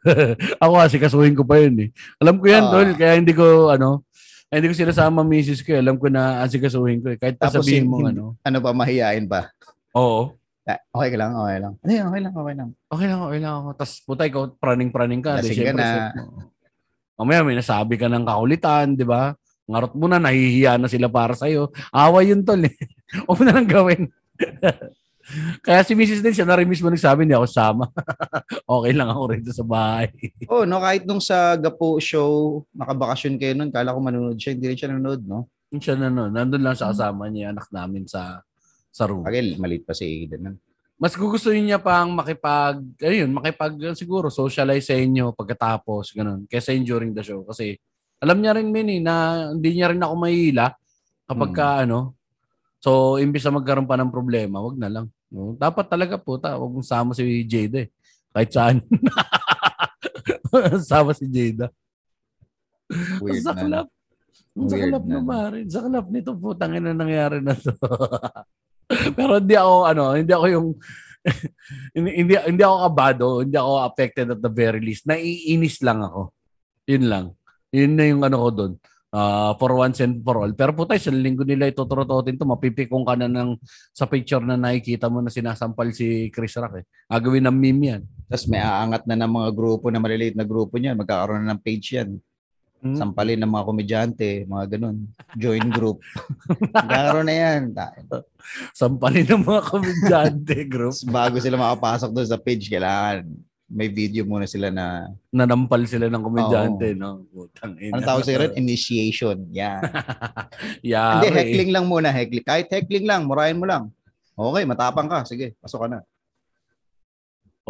A: Ako kasi kasuhin ko pa yun eh. Alam ko yan,
B: Ah.
A: tol. Kaya hindi ko, ano, hindi ko sinasama misis ko. eh. Alam ko na asikasuhin ko eh. Kahit pa
B: Tapos
A: sabihin
B: hin-
A: mo,
B: hin-
A: ano.
B: Ano pa, mahihain pa.
A: Oo.
B: Ah, Okay ka lang, okay lang. Ano yun, okay lang, okay lang.
A: Okay lang, okay lang ako. Tapos puta ikaw, praning-praning ka.
B: Lasing ka na.
A: Mamaya may nasabi ka ng kakulitan, di ba? Ngarot mo na, nahihiya na sila para sa'yo. Awa yun tol eh. Huwag mo na lang gawin. Kaya si Mrs. din siya na rin mismo nagsabi, hindi ako sama. okay lang ako rito sa bahay.
B: Oh, no, kahit nung sa Gapo show, nakabakasyon kayo nun, kala ko manunod siya, hindi rin siya nanonood, no?
A: Yun siya na no, nandun lang sa kasama niya, anak namin sa sa room.
B: Pagil, malit pa si Aiden.
A: Mas gugustuhin niya pang makipag, ayun, makipag siguro socialize sa inyo pagkatapos, ganun, kesa yung during the show. Kasi alam niya rin, Min, eh, na hindi niya rin ako mahihila kapag
B: Hmm.
A: ka, ano, so imbis na magkaroon pa ng problema, wag na lang. No? Dapat talaga po, ta, wag mong sama si Jada eh. Kahit saan. sama si Jada.
B: Weird
A: Ang
B: na.
A: saklap. Saklap
B: na,
A: na,
B: no?
A: pare. Saklap nito po. Tangin na nangyari na to. Pero hindi ako, ano, hindi ako yung, hindi, hindi, hindi ako kabado. Hindi ako affected at the very least. Naiinis lang ako. Yun lang. Yun na yung ano ko doon. Ah, for once and for all. Pero puta, sa linggo nila ituturutotin to, mapipikong ka na ng, sa picture na nakikita mo na sinasampal si Chris Rock eh. Agawin ng meme yan.
B: Tapos may aangat na ng mga grupo na maliliit na grupo niyan, magkakaroon na ng page yan.
A: Hmm?
B: Sampalin ng mga komedyante, mga ganun. Join group. magkakaroon na yan.
A: Sampalin ng mga komedyante group.
B: Bago sila makapasok doon sa page, kailangan may video muna sila na,
A: nanampal sila ng komedyante, no? Putang ina.
B: ano tawag sa rin? Initiation. Yan.
A: Yari.
B: Hindi, heckling lang muna. Heckling. Kahit heckling lang, murahin mo lang. Okay, matapang ka. Sige, pasok ka na.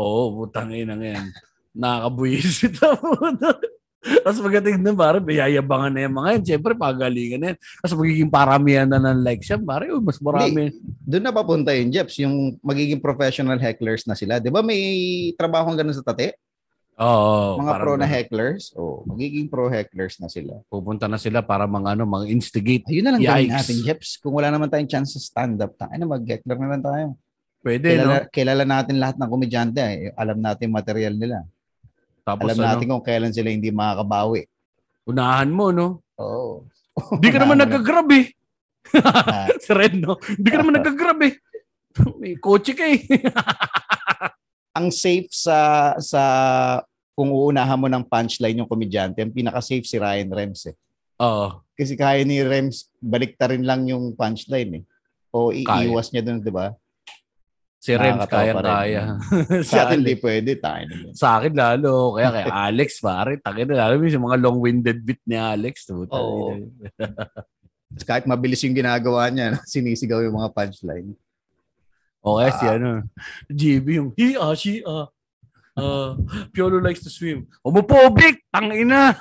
A: Oo, putang ina yan. Nakakabuisit ako. Tapos pagdating na, pare, yayabangan na yung mga yan. Siyempre, pagalingan na yan. Tapos magiging paramihan na ng likes yan, pare. Uy, mas marami.
B: Doon na papunta yun, Jeps, yung magiging professional hecklers na sila. Di ba may trabaho ganun sa tate?
A: Oo.
B: mga
A: parang
B: pro na hecklers? Oh, magiging pro hecklers na sila.
A: Pupunta na sila para mga ano, mga instigate.
B: Ayun na lang gawin
A: Yikes.
B: natin, Jeps. Kung wala naman tayong chance sa stand-up, tayo na mag-heckler na lang tayo.
A: Pwede, no?
B: Kilala, kilala natin lahat ng komedyante. Eh. Alam natin material nila.
A: Tapos
B: Alam
A: ano,
B: natin kung kailan sila hindi makakabawi.
A: unahan mo, no?
B: Oo.
A: Hindi ka naman nag-grab eh.
B: Ah.
A: si Red, no? Hindi ka naman nag-grab eh. May kotse ka eh.
B: Ang safe sa sa kung uunahan mo ng punchline yung komedyante, ang pinaka-safe si Ryan Rems eh.
A: Oo.
B: Kasi kaya ni Rems, balikta rin lang yung punchline eh. O iiwas niya dun, di ba?
A: Si
B: rin.
A: kaya-kaya.
B: Sa atin,
A: Alex.
B: di pwede. Tayo.
A: Sa akin lalo. Kaya kay Alex, pare. Takin na lalo yung mga long-winded bit ni Alex.
B: Oo. Kahit mabilis yung ginagawa niya, sinisigaw yung mga punchline.
A: Okay, si
B: Ah.
A: ano. GB yung, he, ah, she, ah. Uh, Piolo likes to swim. Homophobic! Tangina!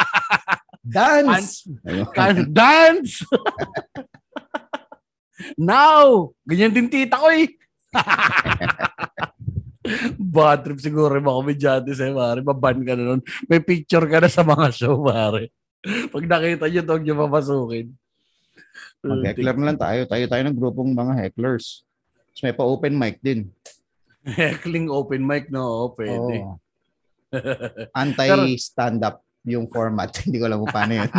B: Dance!
A: Can dance! Now! Ganyan din tita ko eh. Bad trip siguro yung mga komedyante sa'yo, pare. Maban ka na nun. May picture ka na sa mga show, pare. Pag nakita nyo, huwag nyo papasukin.
B: Mag-heckler na lang tayo. Tayo tayo ng grupong mga hecklers. Tapos may pa-open mic din.
A: Heckling open mic, no? Pwede.
B: Oo. Anti-stand-up yung format. Hindi ko alam kung paano yun.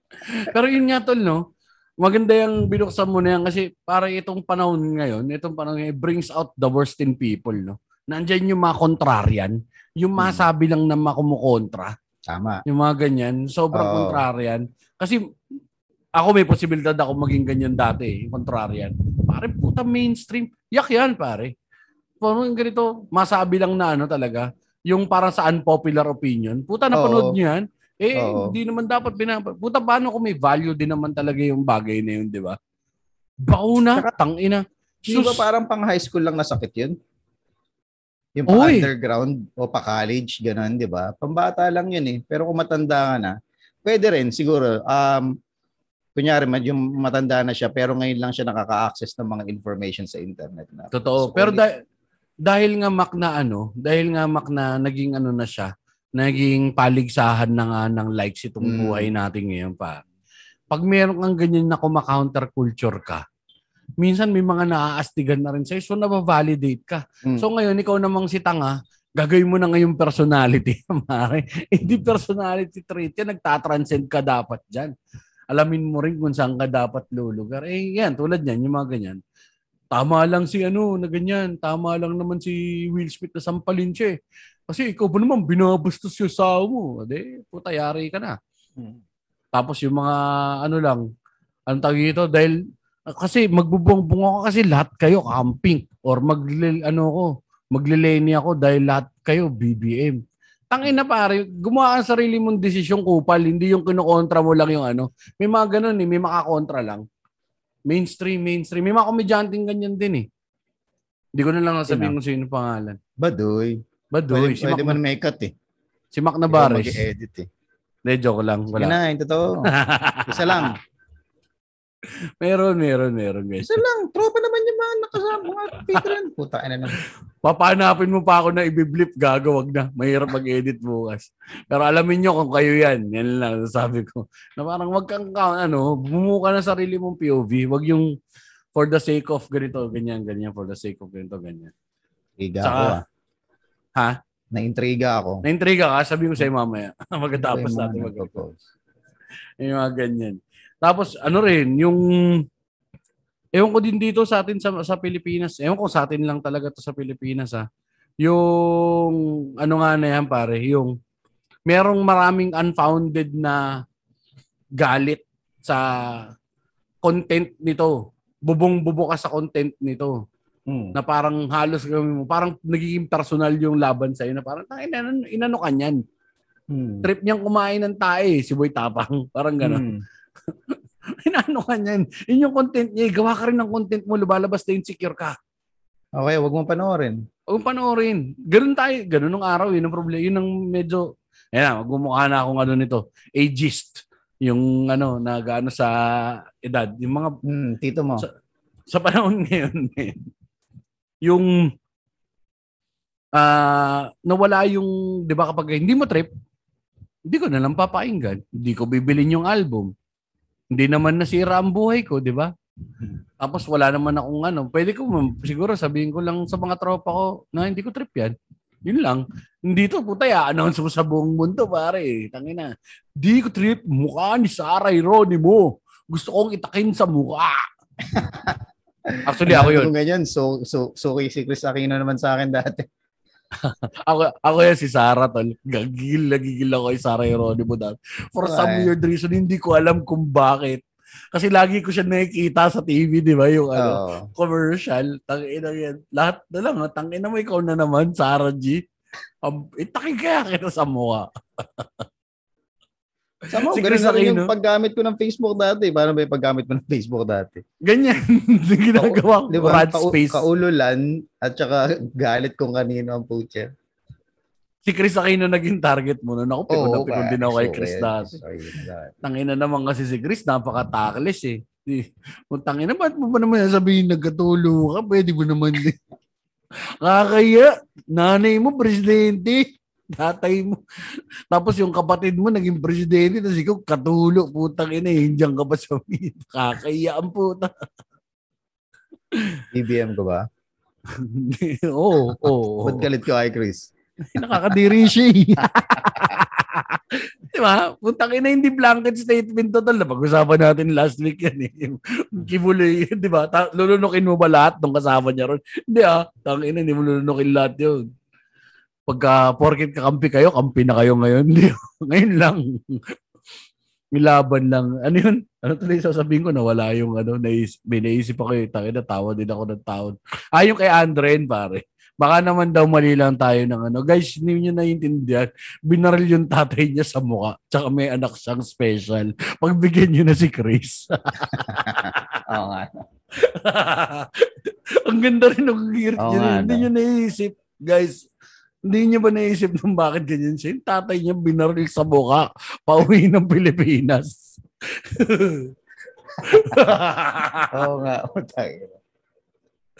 A: Pero yun nga tol, no? Maganda yung binuksan mo na yan kasi para itong panahon ngayon, itong panahon ngayon, brings out the worst in people, no? Nandyan yung mga kontraryan, yung masabi lang na makumukontra,
B: Tama.
A: yung mga ganyan, sobrang
B: Oo.
A: kontraryan. Kasi ako may posibilidad ako maging ganyan dati, eh, kontraryan. Pare, puta mainstream. Yak yan, pare. Parang ganito, masabi lang na ano talaga, yung parang sa unpopular opinion. Puta, napanood
B: Oo.
A: niyo yan? Eh, hindi naman dapat pinapa... Puta, paano kung may value din naman talaga yung bagay na yun, di ba? Bauna, tangina.
B: Di ba
A: Sus,
B: parang pang high school lang nasakit yun? Yung pa
A: Oy.
B: underground o pa college, ganun, di ba? Pambata lang yun eh. Pero kung matanda ka na, pwede rin siguro. Um, kunyari, yung matanda na siya, pero ngayon lang siya nakaka-access ng mga information sa internet. Na.
A: Totoo.
B: So,
A: Pero
B: only-
A: da- dahil nga mak na ano, dahil nga mak na naging ano na siya, naging paligsahan na nga ng likes itong
B: Mm.
A: buhay natin ngayon pa. Pag meron kang ganyan na kuma-counter culture ka, minsan may mga naaastigan na rin sa'yo, so nabavalidate ka.
B: Mm.
A: So ngayon, ikaw namang si Tanga, gagawin mo na ngayon personality. Mare. Hindi personality trait yan, nagtatranscend ka dapat dyan. Alamin mo rin kung saan ka dapat lulugar. Eh yan, tulad yan, yung mga ganyan. Tama lang si ano, na ganyan. Tama lang naman si Will Smith na sampalin siya eh. Kasi ikaw ba naman binabastos yung sawa mo? Ade, puta, yari ka na.
B: Mm.
A: Tapos yung mga ano lang, anong tawag dito? Dahil kasi magbubong-bungo ako kasi lahat kayo camping or mag ano ko, maglileni ako dahil lahat kayo BBM. Tangin na pare, gumawa ka ng sarili mong desisyon kupal, hindi yung kinukontra mo lang yung ano. May mga ganun eh, may makakontra lang. Mainstream, mainstream. May mga komedyanteng ganyan din eh. Hindi ko na lang nasabihin kung sino pangalan.
B: Baduy. Pwede,
A: si
B: pwede
A: Mac,
B: mo na make cut eh.
A: si Mac Navarez.
B: mag-edit eh.
A: Hindi, joke lang.
B: Sige
A: Wala.
B: na, yung totoo. Isa lang.
A: meron, meron, meron guys.
B: Isa lang. Tropa naman yung mga nakasama mga patron. Puta, ano na.
A: Papanapin mo pa ako na ibiblip, gago, wag na. Mahirap mag-edit bukas. Pero alamin nyo kung kayo yan. Yan lang sabi ko. Na parang wag kang, ka- ano, bumuo ka ng sarili mong POV. Wag yung for the sake of ganito, ganyan, ganyan, for the sake of ganito, ganyan.
B: Ako ah.
A: Ha?
B: Na-intriga ako.
A: Na-intriga ka, sabi ko sa'yo mamaya. Magkatapos natin mag. Yung mga ganyan. Tapos ano rin, yung ewan ko din dito sa atin sa, sa Pilipinas. Ewan ko sa atin lang talaga to sa Pilipinas ha. Yung ano nga na yan pare, yung merong maraming unfounded na galit sa content nito. Bubong-bubo ka sa content nito
B: Hmm.
A: na parang halos gawin mo, parang nagiging personal yung laban sa'yo na parang "Tangina, inano, inano ka niyan.
B: Hmm.
A: Trip niyang kumain ng tae, si Boy Tapang. Parang gano'n.
B: Hmm.
A: Inaano ka niyan? Yun yung content niya. eh. Gawa ka rin ng content mo. Lubalabas na insecure ka.
B: Okay, wag mo panoorin.
A: Huwag mong panoorin. Ganun tayo. Ganun nung araw. Yun ang problema. Yun ang medyo Ayan na, magmumukha na akong ano nito, ageist. Yung ano, nag-ano sa edad. Yung mga
B: Hmm, tito mo.
A: Sa- sa panahon ngayon, men, yung ah nawala yung, di ba kapag hindi mo trip, hindi ko na lang papakinggan. Hindi ko bibilin yung album. Hindi naman nasira ang buhay ko, di ba? Tapos wala naman akong ano. Pwede ko, siguro sabihin ko lang sa mga tropa ko na hindi ko trip yan. Yun lang. Hindi to, puta, i-announce mo sa buong mundo, pare. Tangina. Di ko trip, mukha ni Sarah Ironimo. Gusto kong itakin sa mukha. Actually, ako yun.
B: Ganyan, so, so, so kay si Chris Aquino naman sa akin dati.
A: Ako, ako yan si Sarah, tol. Gagigil, nagigil ako kay Sarah Geronimo dati. For some
B: Why?
A: weird reason, hindi ko alam kung bakit. Kasi lagi ko siya nakikita sa TV, di ba? Yung ano,
B: Oo.
A: commercial. Tangina yan. Lahat na lang. ha. Tangina mo, ikaw na naman, Sarah G. Um, itakin kaya kita sa mukha.
B: Sama,
A: Si
B: ganun na yung paggamit ko ng Facebook dati. Paano ba yung paggamit mo ng Facebook dati?
A: Ganyan. ginagawa ko.
B: Di ba?
A: Rad space.
B: kaululan at saka galit kung kanino ang pucha.
A: si Chris Aquino naging target mo. No? Ako, pikon na pikon din ako kay Chris dati. Tangina naman kasi si Chris, napaka-tackles eh. Kung tangina, ba't mo ba naman sabihin nagkatulo ka? Pwede mo naman din. Kakaya, nanay mo, presidente. Tatay mo. Tapos yung kapatid mo, naging presidente. Tapos ikaw, katulo, putang ina. eh. Hindiyan ka pa sa Kakaya ang puta.
B: BBM ko ba?
A: Oo, oo.
B: Ba't galit ko kay Chris?
A: Nakakadiri siya eh. Di ba? Puntang ina hindi blanket statement total na pag-usapan natin last week yan eh. Kibuloy, di ba? Ta- lulunukin mo ba lahat nung kasama niya ron? Hindi ah. Tang ina, hindi mo lulunukin lahat yun. Pagka porket kakampi kayo, kampi na kayo ngayon. Ngayon lang. May laban lang. Ano yun? Ano tuloy sasabihin ko? Nawala yung ano, naisip, may naisip ako eh. Tangina, tawa din ako ng taon. Ah, yung kay Andren, pare. Baka naman daw mali lang tayo ng ano. Guys, hindi nyo naiintindihan. Binaril yung tatay niya sa mukha. Tsaka may anak siyang special. Pagbigyan nyo na si Chris.
B: Oo nga.
A: Ang ganda rin ng niya.
B: nga,
A: Hindi nyo naisip. Guys, hindi niya ba naisip nung bakit ganyan siya? Yung tatay niya binaril sa mukha. Pauwi ng Pilipinas.
B: Oo nga. Utang.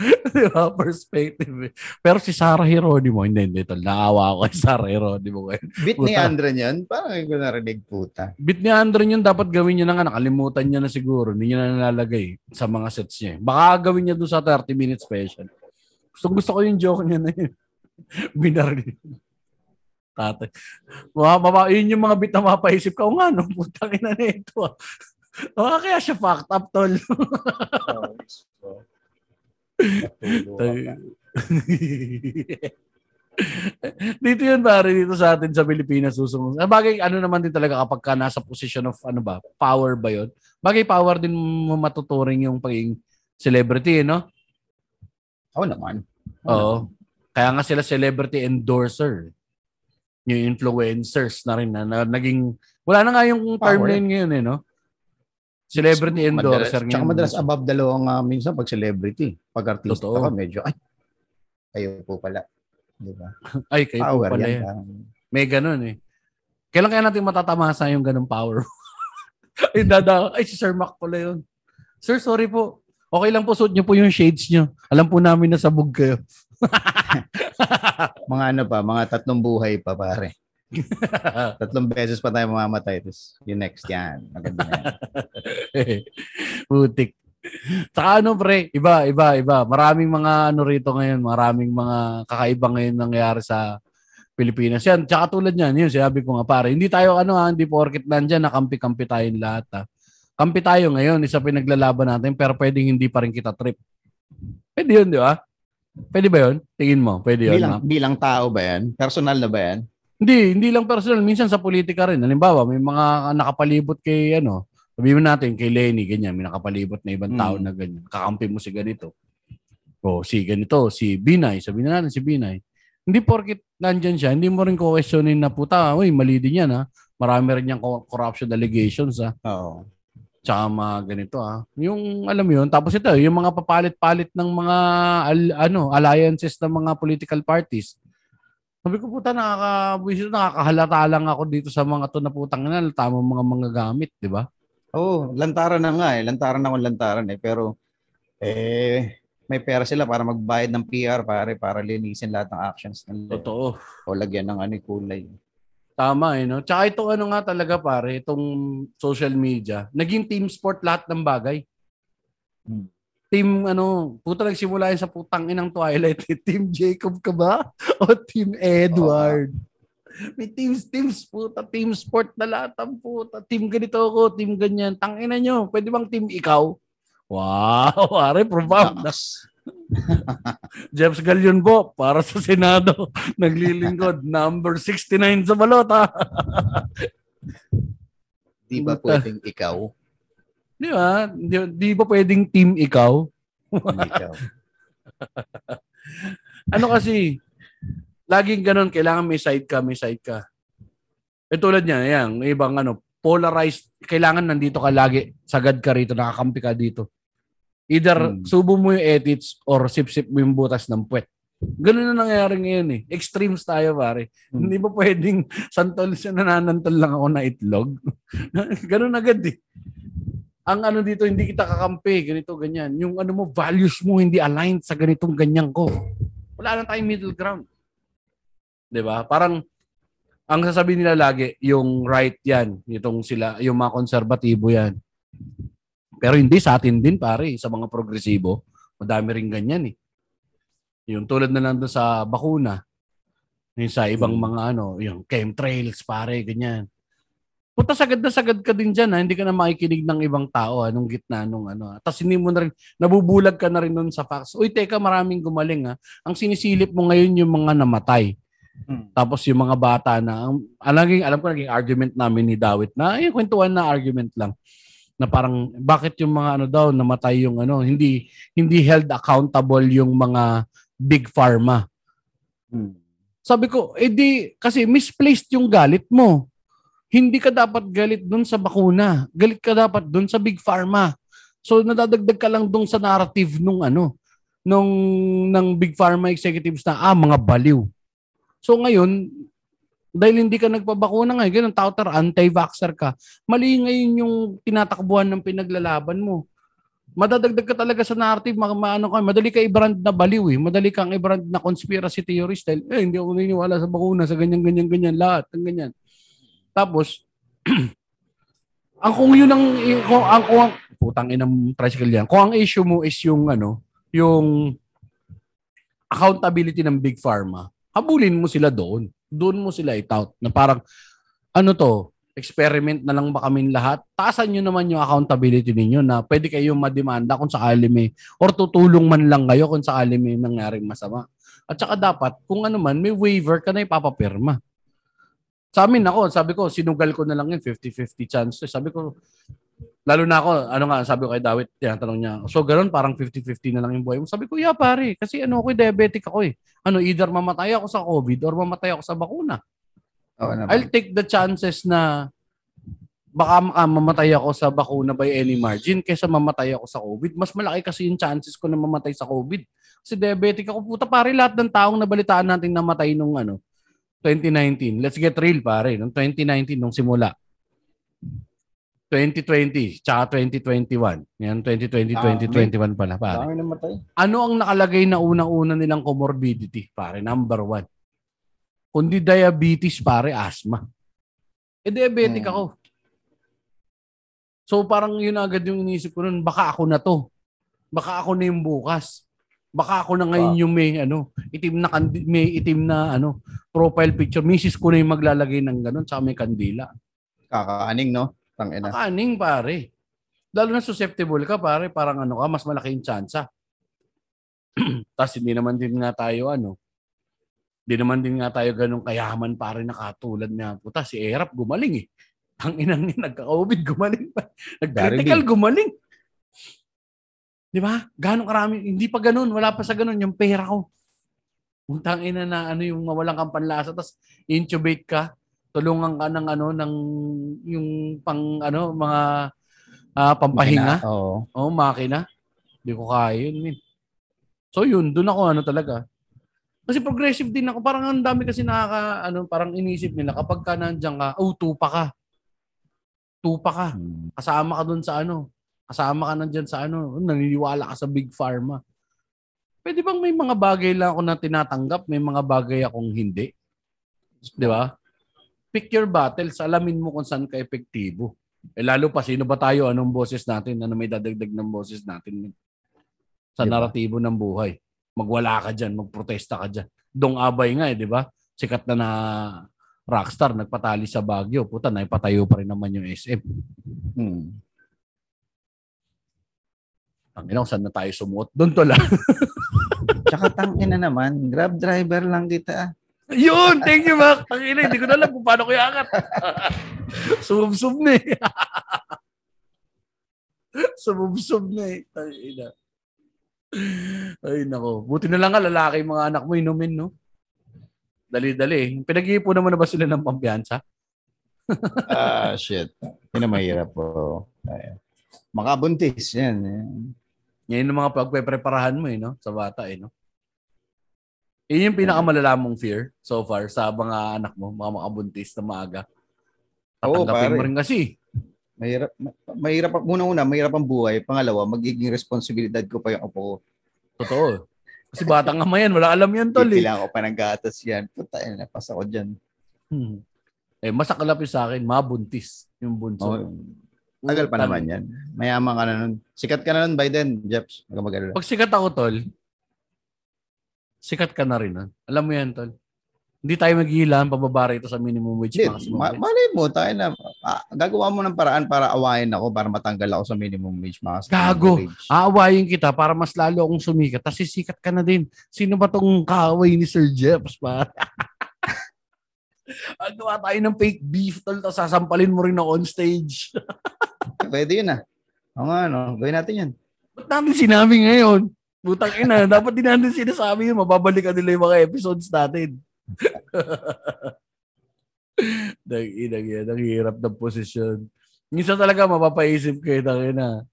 A: Di ba? Perspective. eh. Pero si Sarah Heronimo, hindi, hindi. Tol. Naawa ako kay Sarah Heronimo.
B: Bit ni. Andren yan? Parang hindi ko narinig puta.
A: Bit ni Andron yun, dapat gawin niya na nga. Nakalimutan niya na siguro. Hindi niya na nalalagay sa mga sets niya. eh. Baka gawin niya doon sa 30 minute special. Gusto, gusto ko yung joke niya na yun. Binaril. Tatay. Mga, mama, yun yung mga bit na mapaisip ka. O nga, no, putang ina na ito. ah. O, kaya siya fucked up, tol. dito yun pare dito sa atin sa Pilipinas susunod. Ah, Bagay ano naman din talaga kapag ka nasa position of ano ba, power ba 'yon? Bagay power din matuturing yung pagiging celebrity, eh, no?
B: Oo naman.
A: Oo. Kaya nga sila celebrity endorser. Yung influencers na rin na, na naging wala na nga yung term na yun ngayon eh, no? Celebrity endorser
B: Madalas, tsaka madalas above dalawang uh, minsan pag celebrity. Pag artista
A: Totoo.
B: ka, medyo, ay, kayo po pala. Di ba?
A: Ay, kayo po
B: Power
A: pala
B: yan.
A: yan.
B: parang-
A: May ganun eh. Kailan kaya natin matatamasa yung ganung power? ay, dada, ay, si Sir Mac pala yun. Sir, sorry po. Okay lang po, suot niyo po yung shades niyo. Alam po namin na sabog kayo.
B: mga ano pa, mga tatlong buhay pa pare. Tatlong beses pa tayo mamamatay. Tapos yung next yan. Maganda yan.
A: Putik. Saka ano pre, iba, iba, iba. Maraming mga ano rito ngayon, maraming mga kakaiba ngayon nangyayari sa Pilipinas. Yan, tsaka tulad niyan, yun, sinabi ko nga pare, hindi tayo ano ha, hindi porket nandyan, nakampi-kampi tayong lahat ha. Kampi tayo ngayon, isa pinaglalaban natin, pero pwedeng hindi pa rin kita trip. Pwede yun, di ba? Pwede ba yun? Tingin mo, pwede yun.
B: bilang,
A: ma'am?
B: bilang tao ba yan? Personal na ba yan?
A: Hindi, hindi lang personal. Minsan sa politika rin. Halimbawa, may mga nakapalibot kay ano, sabihin natin kay Lenny, ganyan, may nakapalibot na ibang tao
B: Mm.
A: na ganyan. Kakampi mo si ganito. O si ganito, si Binay, sabihin na natin si Binay. Hindi porkit nandyan siya, hindi mo rin questionin na puta, uy, mali din yan ha. Marami rin niyang co- corruption allegations ha.
B: Oo.
A: Tsaka mga ganito ha. Yung alam mo yun, tapos ito, yung mga papalit-palit ng mga al- ano, alliances ng mga political parties. Sabi ko puta nakakabwisit nakakahalata lang ako dito sa mga to na putang ina tamang mga mga gamit, di ba?
B: Oo, oh, lantaran na nga eh. Lantaran na kung lantaran eh. Pero, eh, may pera sila para magbayad ng PR pare para linisin lahat ng actions nila.
A: Totoo.
B: O lagyan ng ano kulay.
A: Tama eh, no? Tsaka ito ano nga talaga pare, itong social media, naging team sport lahat ng bagay.
B: Hmm.
A: Team ano, puta nagsimula yun sa putang inang Twilight. eh. Team Jacob ka ba? O Team Edward? May teams, teams, puta, team sport na lahat ang puta. Team ganito ako, team ganyan. Tangina nyo, pwede bang team ikaw? Wow, pare, profound. Jeff Galion po, para sa Senado, naglilingkod. Number 69 sa balota.
B: Di ba
A: Puta.
B: pwedeng ikaw?
A: Di ba? Di, di ba pwedeng team ikaw?
B: Ikaw.
A: Ano kasi, laging ganun, kailangan may side ka, may side ka. E tulad niya, yan, ibang ano, polarized, kailangan nandito ka lagi, sagad ka rito, nakakampi ka dito. Either
B: Hmm.
A: subo mo yung edits or sip-sip mo yung butas ng puwet. Ganun na nangyayari ngayon eh. Extremes tayo pare.
B: Hmm.
A: Hindi ba pwedeng santol siya nananantol lang ako na itlog? Ganun agad eh. Ang ano dito, hindi kita kakampi, ganito, ganyan. Yung ano mo, values mo hindi aligned sa ganitong ganyan ko. Wala lang tayong middle ground. 'Di ba? Parang ang sasabihin nila lagi, yung right yan, itong sila, yung mga konserbatibo yan. Pero hindi sa atin din pare, sa mga progresibo, madami rin ganyan eh. Yung tulad na lang doon sa bakuna, yung sa ibang mga ano, yung chemtrails pare, ganyan. Punta sagad na sagad ka din dyan ha, hindi ka na makikinig ng ibang tao anong gitna nung ano. Tapos hindi mo na rin, nabubulag ka na rin nun sa facts. Uy, teka, maraming gumaling ha. Ang sinisilip mo ngayon yung mga namatay.
B: Hmm.
A: Tapos yung mga bata na, ang, alam ko naging argument namin ni Dawit na, yung kwentuhan na argument lang na parang bakit yung mga ano daw namatay yung ano hindi hindi held accountable yung mga big pharma
B: Hmm.
A: sabi ko, eh di, kasi misplaced yung galit mo. Hindi ka dapat galit dun sa bakuna. Galit ka dapat dun sa big pharma. So nadadagdag ka lang dun sa narrative nung ano, nung ng big pharma executives na ah mga baliw. So ngayon, dahil hindi ka nagpabakuna ngayon, ganun touter, anti-vaxxer ka, mali ngayon yung tinatakbuhan ng pinaglalaban mo. Madadagdag ka talaga sa narrative, ma- maano ka, madali ka i-brand na baliw eh. Madali kang i-brand na conspiracy theorist dahil eh, hindi ako naniniwala sa bakuna, sa ganyan, ganyan, ganyan, lahat, ng ganyan. Tapos, ang kung yun ang, kung, ang, kung, ang, putang inang tricycle yan, kung ang issue mo is yung ano, yung accountability ng big pharma, habulin mo sila doon. Doon mo sila itout na parang, ano to, experiment na lang ba kami lahat? Taasan nyo naman yung accountability ninyo na pwede kayong mademanda kung sakali may, or tutulong man lang kayo kung sakali may nangyaring masama. At saka dapat, kung ano man, may waiver ka na ipapapirma. Sa amin ako, sabi ko, sinugal ko na lang yun, 50-50 chance. Sabi ko, lalo na ako, ano nga, sabi ko kay Dawit, tinatanong niya, so ganun, parang 50-50 na lang yung buhay mo. Sabi ko, yeah pare, kasi ano ako, diabetic ako eh. Ano, either mamatay ako sa COVID or mamatay ako sa bakuna.
B: Oo naman.
A: I'll take the chances na baka maka- mamatay ako sa bakuna by any margin kaysa mamatay ako sa COVID. Mas malaki kasi yung chances ko na mamatay sa COVID. Kasi diabetic ako. Puta pare, lahat ng taong nabalitaan natin namatay nung ano, 2019. Let's get real pare. Nung 2019, nung simula. 2020, tsaka 2021. Yan, 2020,
B: Dami.
A: 2021 pala pare.
B: Dami namatay.
A: Ano ang nakalagay na unang-una nilang comorbidity? Pare, number one. Kundi diabetes, pare, asthma. Eh, diabetic
B: Hmm.
A: ako. So, parang yun agad yung inisip ko nun, baka ako na to. Baka ako na yung bukas. Baka ako na ngayon yung may, ano, itim na, may itim na, ano, profile picture. Misis ko na yung maglalagay ng ganun, tsaka may kandila.
B: Kakaaning, no? Tangina.
A: Kaning, pare. Lalo na susceptible ka, pare. Parang ano ka, mas malaki yung tsansa. Tapos hindi naman din nga tayo, ano, hindi naman din nga tayo ganun kayaman, pare, na katulad niya. Puta, si Erap gumaling eh. Ang inang niya, nagka-COVID, gumaling pa. Nag-critical, gumaling. Di ba? Ganong karami. Hindi pa ganun. Wala pa sa ganun. Yung pera ko. Untang ina na ano yung mawalang kang panlasa. Tapos intubate ka. Tulungan ka ng ano, ng yung pang ano, mga ah, pampahinga.
B: Makina. Oo.
A: Oo, makina. Hindi ko kaya yun, min. So yun, doon ako ano talaga. Kasi progressive din ako. Parang ang dami kasi nakaka, ano, parang inisip nila kapag ka nandiyan ka, oh, tupa ka. Tupa ka.
B: Hmm.
A: Kasama ka dun sa ano. Kasama ka nandyan sa ano. Naniniwala ka sa Big Pharma. Pwede bang may mga bagay lang ako na tinatanggap, may mga bagay akong hindi? Di ba? Pick your battles. Alamin mo kung saan ka epektibo. Eh lalo pa, sino ba tayo? Anong boses natin? Ano may dadagdag ng boses natin? Sa
B: Di ba?
A: naratibo ng buhay. Magwala ka dyan, magprotesta ka dyan. Dong Abay nga eh, di ba? Sikat na na rockstar, nagpatali sa Baguio. Puta, naipatayo pa rin naman yung SM.
B: Hmm.
A: Ang ina, saan na tayo sumuot? Doon to lang.
B: Tsaka tangin na naman, grab driver lang kita.
A: Yun! Thank you, Mac. Ang ina, hindi ko na alam kung paano ko iangat. Sumubsob na eh. Sumubsob na eh. Ang ina. Ay, nako. Buti na lang nga, lalaki mga anak mo inumin, no? Dali-dali. Pinag-iipo naman na ba sila ng pampiyansa?
B: Ah, shit. Yun ang mahirap po. Ay. Makabuntis, yan. yan.
A: Yan yung mga pagpe-preparahan mo, eh, no? Sa bata, eh, no? Yun yung pinakamalala mong fear so far sa mga anak mo, mga makabuntis na maaga.
B: Oo,
A: Tatanggapin mo
B: pare.
A: rin kasi.
B: Mahirap, ma- mahirap, muna-una, mahirap ang buhay. Pangalawa, magiging responsibilidad ko pa yung apo ko.
A: Totoo. Kasi batang ama yan, wala alam yan, tol. Eh.
B: Kailangan ko pa ng gatas yan. Puta, yun, napasa ko dyan.
A: Hmm. Eh, masaklap yung sa akin, mabuntis yung bunso.
B: Oh, tagal pa naman yan. Mayaman ka na nun. Sikat ka na nun by then, Jeps. Huwag.
A: Pag sikat ako, tol, sikat ka na rin. nun. Alam mo yan, tol. Hindi tayo maghihilan pababa rito sa minimum wage,
B: Hindi,
A: maximum
B: ma-
A: wage.
B: malay mo, tayo na, ah, gagawa mo ng paraan para awayin ako, para matanggal ako sa minimum wage. Maximum
A: Gago.
B: wage.
A: Aawayin kita para mas lalo akong sumikat. Tapos sisikat ka na din. Sino ba tong kaaway ni Sir Jeps, pa? Gawa tayo ng fake beef, tol, tapos sasampalin mo rin ako on stage.
B: Pwede yun ah. Oo nga, no? Gawin natin yan.
A: Ba't natin sinabi ngayon? Butang ina, dapat din natin sinasabi yun. Mababalikan nila yung mga episodes natin. Dang inang yan, ang hirap ng posisyon. Minsan talaga mapapaisip kayo, tangin na.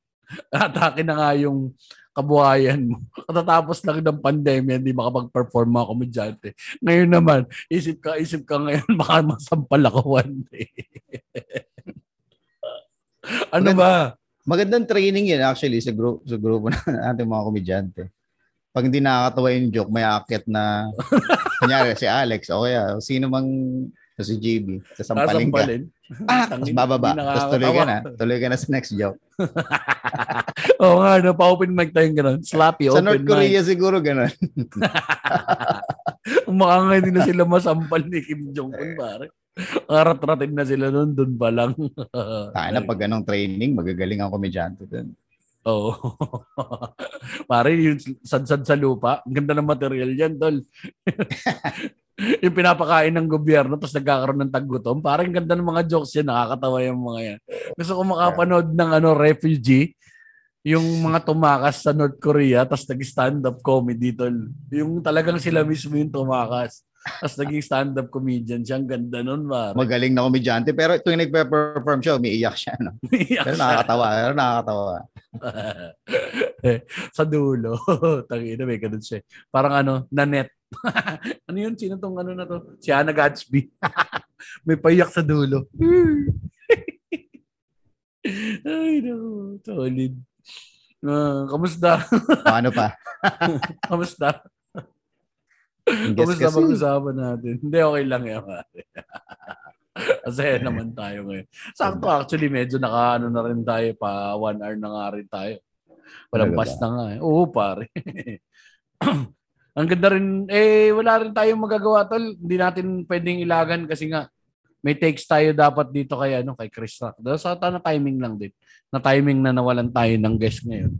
A: Atake na nga yung kabuhayan mo. Katatapos lang ng pandemya, hindi makapag-perform mga komedyante. Ngayon naman, isip ka, isip ka ngayon, baka masampal ako one day. ano ba?
B: Magandang training yan actually sa group sa grupo na ating mga komedyante. Pag hindi nakakatawa yung joke, may akit na kunyari si Alex o kaya sino mang o si JB, sasampalin ka. Ah, tapos bababa. Tapos tuloy ka na. Tuloy ka na sa next joke.
A: Oo nga, no, pa-open mic tayong ganun. Slappy,
B: Sa
A: open
B: North
A: mic.
B: Korea siguro ganun.
A: Nga hindi na sila masampal ni Kim Jong-un, pare. Karat-ratin na sila nun, dun pa lang.
B: Tayo na pag ganong training, magagaling ang komedyante dun.
A: Oo. pare, yung sad-sad sa lupa, ang ganda ng material yan, tol. yung pinapakain ng gobyerno tapos nagkakaroon ng taggutom. Parang ganda ng mga jokes yan, nakakatawa yung mga yan. Gusto ko makapanood ng ano refugee, yung mga tumakas sa North Korea tapos nag-stand up comedy tol. Yung talagang sila mismo yung tumakas. Tapos naging stand-up comedian siya. Ang ganda nun, pare.
B: Magaling na komedyante. Pero tuwing nagpe-perform siya, umiiyak siya. No?
A: Iyak
B: Pero
A: siya.
B: nakakatawa. Pero nakakatawa.
A: sa dulo. Tangina, may ganun siya. Parang ano, nanet. ano yun? Sino tong ano na to? Si Ana Gatsby. may paiyak sa dulo. Ay, no. Solid. Ah, kamusta?
B: Paano pa?
A: Kamusta?
B: Kasi.
A: pag-usapan natin? Hindi, okay lang yan. Masaya naman tayo ngayon. Sakto actually, medyo naka ano na rin tayo pa one hour na nga rin tayo. Walang pass na nga eh. Oo, pare. Ang ganda rin, eh, wala rin tayong magagawa, tol. Hindi natin pwedeng ilagan kasi nga, may takes tayo dapat dito kay, ano, kay Chris Rock. Dahil sa na timing lang din. Na timing na nawalan tayo ng guest ngayon.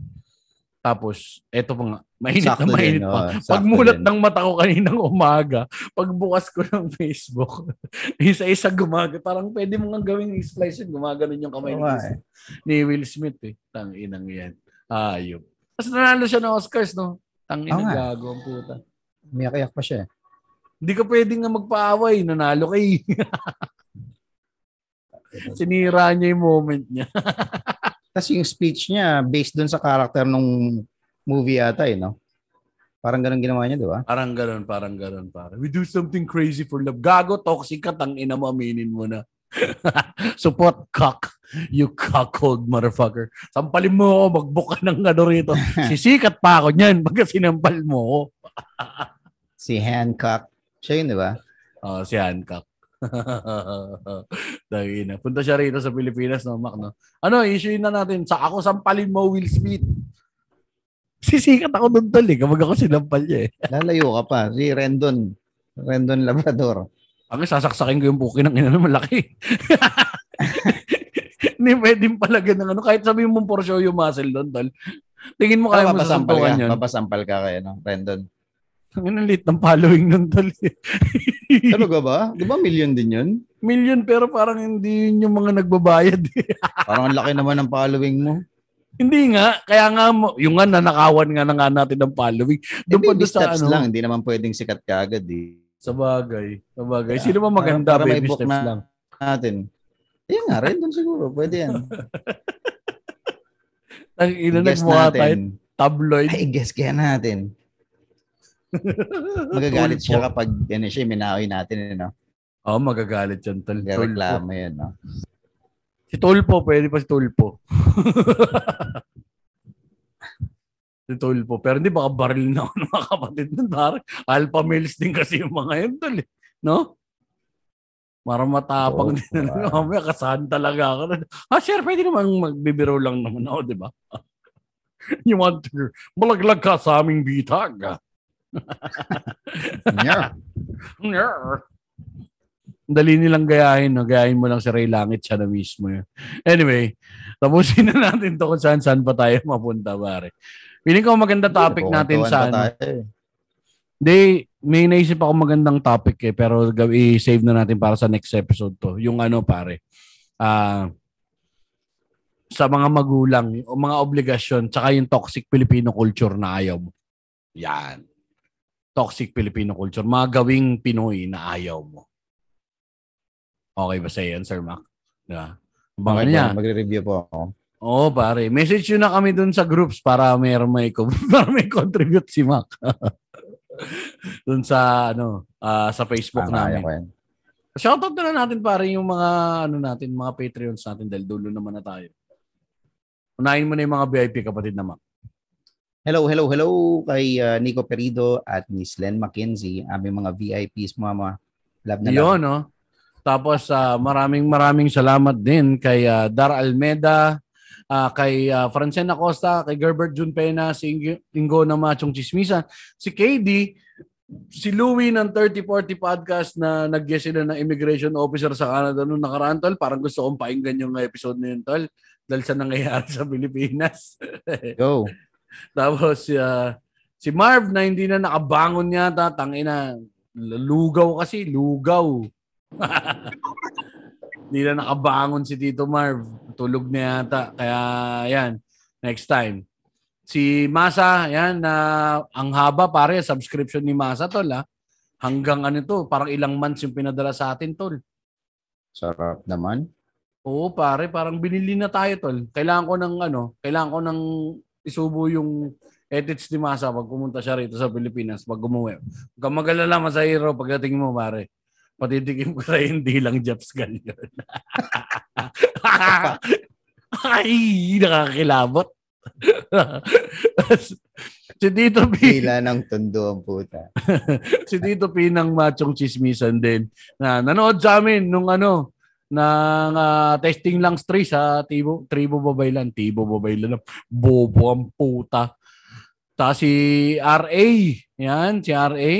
A: Tapos, eto pa nga, mainit
B: Sakto
A: na mainit
B: din,
A: pa.
B: sakto
A: Pagmulat ng mata ko kaninang umaga, pagbukas ko ng Facebook, isa-isa gumaga. Parang pwede mo nga gawing splice yun. Gumaganon yung kamay
B: Oo
A: ni,
B: eh.
A: ni Will Smith eh. Tang inang yan. Ayop. Tapos nanalo siya ng Oscars, no? Tang
B: Oo
A: inang
B: nga.
A: gago ang puta.
B: Umiyak-iyak pa siya. eh.
A: Hindi ka pwedeng nga magpaaway. Nanalo kay. Sinira niya yung moment niya.
B: Tapos yung speech niya, based dun sa character nung movie ata eh, no? Parang ganun ginawa niya, di ba?
A: Parang ganun, parang ganun, parang. We do something crazy for love. Gago, toxic ka, tang ina mo, aminin mo na. Support cock. You cockhold motherfucker. Sampalin mo ako, magbuka ng ano rito. Sisikat pa ako niyan pagka sinampal mo ako.
B: Si Hancock. Siya yun, di ba?
A: Oh, si Hancock. Dahil na. Punta siya rito sa Pilipinas, no, Mac, no? Ano, issue na natin. Sa ako sampalin mo, Will Smith. Sisikat ako doon tol eh, kapag ako sinampal niya eh.
B: Lalayo ka pa. Si Rendon. Rendon Labrador.
A: Ang sasaksakin ko yung puki ng ina na malaki. Hindi pwedeng palagyan ng ano. Kahit sabihin mo for show yung muscle doon, tol. Tingin mo kaya mo sasuntukan
B: ka.
A: yun.
B: Papasampal ka kay ano, Rendon.
A: Ang lit ng following nun, tol.
B: Talaga ba? Di ba million din yun?
A: Million pero parang hindi yun yung mga nagbabayad. eh.
B: Parang ang laki naman ng following mo.
A: Hindi nga. Kaya nga, mo, yung nga nanakawan nga na nga natin ng following.
B: Eh,
A: Doon pa doon sa
B: steps
A: ano.
B: lang. Hindi naman pwedeng sikat ka agad eh.
A: Sa bagay. Sa bagay.
B: Yeah.
A: Sino ba maganda?
B: Para- para may
A: baby steps
B: na-
A: lang.
B: Natin. Ayun nga, Rendon siguro. Pwede yan.
A: Ang ina nagmukha tayo. Tabloid.
B: Ay, guess kaya natin. Magagalit siya kapag yan siya, minaoy natin. Ano?
A: Oo, oh, magagalit yan, tol.
B: Reklamo yan. No?
A: Si Tulpo, pwede pa si Tulpo. si Tulpo. Pero hindi, baka baril na ako ng mga kapatid ng pare. Alpha males din kasi yung mga yun, tol. eh. No? Para matapang
B: Oo,
A: din.
B: wow.
A: Mamaya kasahan talaga ako. Ah, sir, pwede naman magbibiro lang naman ako, di ba? you want to malaglag ka sa aming bitag.
B: Yeah.
A: Nger. Dali nilang gayahin, no? gayahin mo lang si Ray Langit, siya na mismo yun. Anyway, tapusin na natin to kung saan saan pa tayo mapunta, pare. Piling ko maganda topic natin
B: Kukuntuhan
A: sa ano.
B: eh.
A: Hindi, may naisip ako magandang topic eh, pero i-save na natin para sa next episode to. Yung ano, pare, ah sa mga magulang, o mga obligasyon, tsaka yung toxic Filipino culture na ayaw mo. Yan. Toxic Filipino culture. Mga gawing Pinoy na ayaw mo. Okay ba sa yan, Sir Mac? Diba? Abangan
B: Okay,
A: niya.
B: Magre-review po ako.
A: Oo, pare. Message yun na kami dun sa groups para may may para may contribute si Mac. dun sa ano, ah, sa Facebook
B: Ah,
A: namin.
B: ko yan.
A: Shoutout na lang natin pare yung mga ano natin, mga Patreons natin dahil dulo naman na tayo. Unahin mo na yung mga VIP kapatid na Mac.
B: Hello, hello, hello kay uh, Nico Perido at Miss Len McKenzie, aming mga VIPs, mama. Love na love.
A: Yun, no? Tapos ah, maraming maraming salamat din kay ah, Dar Almeda, ah, kay uh, Francena Costa, kay Gerbert Jun Pena, si Ing- Ingo na Machong Chismisan, si KD, si Louie ng 3040 podcast na nag sila ng immigration officer sa Canada noong nakaraan, tol. Parang gusto kong painggan yung episode na yun, tol. Dahil sa nangyayari sa Pilipinas.
B: Go.
A: Tapos ah, si Marv na hindi na nakabangon yata, tangina. Lugaw kasi, lugaw. hindi na nakabangon si Tito Marv. Tulog na yata. Kaya yan, next time. Si Masa, yan, na ang haba pare, subscription ni Masa tol ha. Hanggang ano to, parang ilang months yung pinadala sa atin tol.
B: Sarap naman.
A: Oo, pare, parang binili na tayo, tol. Kailangan ko ng ano, kailangan ko ng isubo yung edits ni Masa pag pumunta siya rito sa Pilipinas, pag umuwi. Huwag kang mag-alala, Masahiro, pagdating mo, pare. Patitikim ko sa hindi lang Japs Galion. Ay, nakakilabot. si Tito P,
B: Hila ng tundo ang puta.
A: si Tito P ng Machong Chismisan din na nanood sa amin nung ano ng ah, testing lang stray sa Tibo, Tribo Babaylan. Tibo Babaylan. Bobo ang puta. Tapos si RA. Yan, si RA.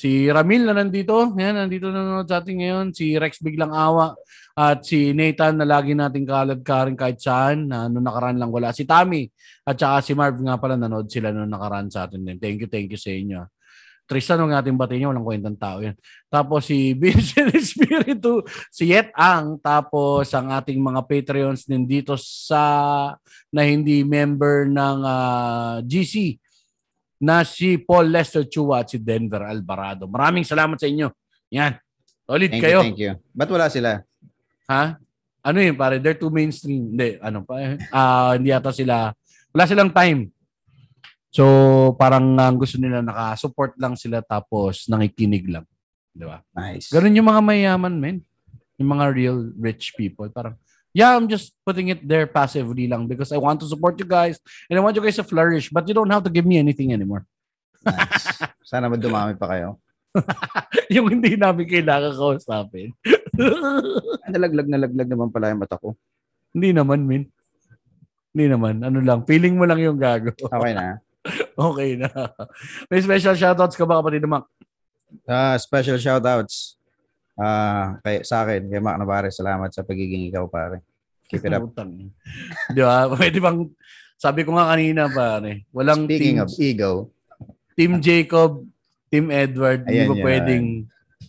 A: Si Ramil na nandito. Yan, nandito na sa atin ngayon. Si Rex Biglang Awa. At si Nathan na lagi nating kalad ka rin kahit saan. Na noong nakaraan lang wala. Si Tommy. At saka si Marv nga pala nanood sila noong nakaraan sa atin din. Thank you, thank you sa inyo. Tristan, huwag natin batiin niya. Walang kwentang tao yan. Tapos si Vincent Espiritu, si Yet Ang, tapos ang ating mga Patreons din dito sa na hindi member ng ah, GC na si Paul Lester Chua at si Denver Alvarado. Maraming salamat sa inyo. Yan. Solid
B: Thank
A: kayo.
B: you, thank you. Ba't wala sila?
A: Ha? Ano yun, pare? They're too mainstream. Hindi, ano pa? eh? Ah, hindi yata sila, wala silang time. So, parang ang gusto nila naka-support lang sila tapos nakikinig lang. Di ba?
B: Nice.
A: Ganun yung mga mayaman, men. Yung mga real rich people. Parang, yeah, I'm just putting it there passively lang because I want to support you guys and I want you guys to flourish but you don't have to give me anything anymore.
B: nice. Sana madumami pa kayo.
A: yung hindi namin kailangan kausapin.
B: Nalaglag na laglag naman pala yung mata ko.
A: hindi naman, men. Hindi naman. Ano lang, feeling mo lang yung gago.
B: Okay na.
A: okay na. May special shoutouts ka ba kapatid Mac?
B: Ah, special shoutouts. Ah, kay sa akin, kay Mac Navarre, salamat sa pagiging ikaw, pare. Keep it up.
A: Di ba? Pwede bang, sabi ko nga kanina pare, walang
B: Speaking
A: team,
B: of ego,
A: team Jacob, team Edward, hindi
B: yan.
A: pwedeng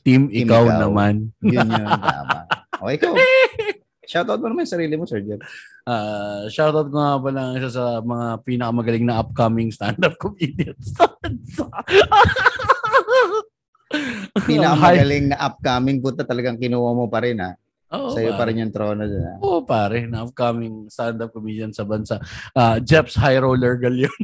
A: team,
B: Team
A: ikaw,
B: ikaw.
A: naman.
B: yun yun. tama. Okay, ikaw. Shoutout mo naman yung sarili mo, Sir Jeff.
A: Ah, shoutout ko nga pala isa sa mga pinakamagaling na upcoming stand-up comedians.
B: Pinakamagaling na upcoming puta talagang kinuha mo pa rin ha.
A: Oo,
B: Sa'yo pa rin yung trono dun ha.
A: Oo, pare, na upcoming stand-up comedian sa bansa. Ah, Jeps High Roller Galion.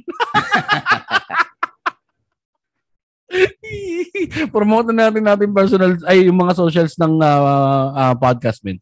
A: Promote na natin natin personal ay yung mga socials ng ah, ah, podcast men.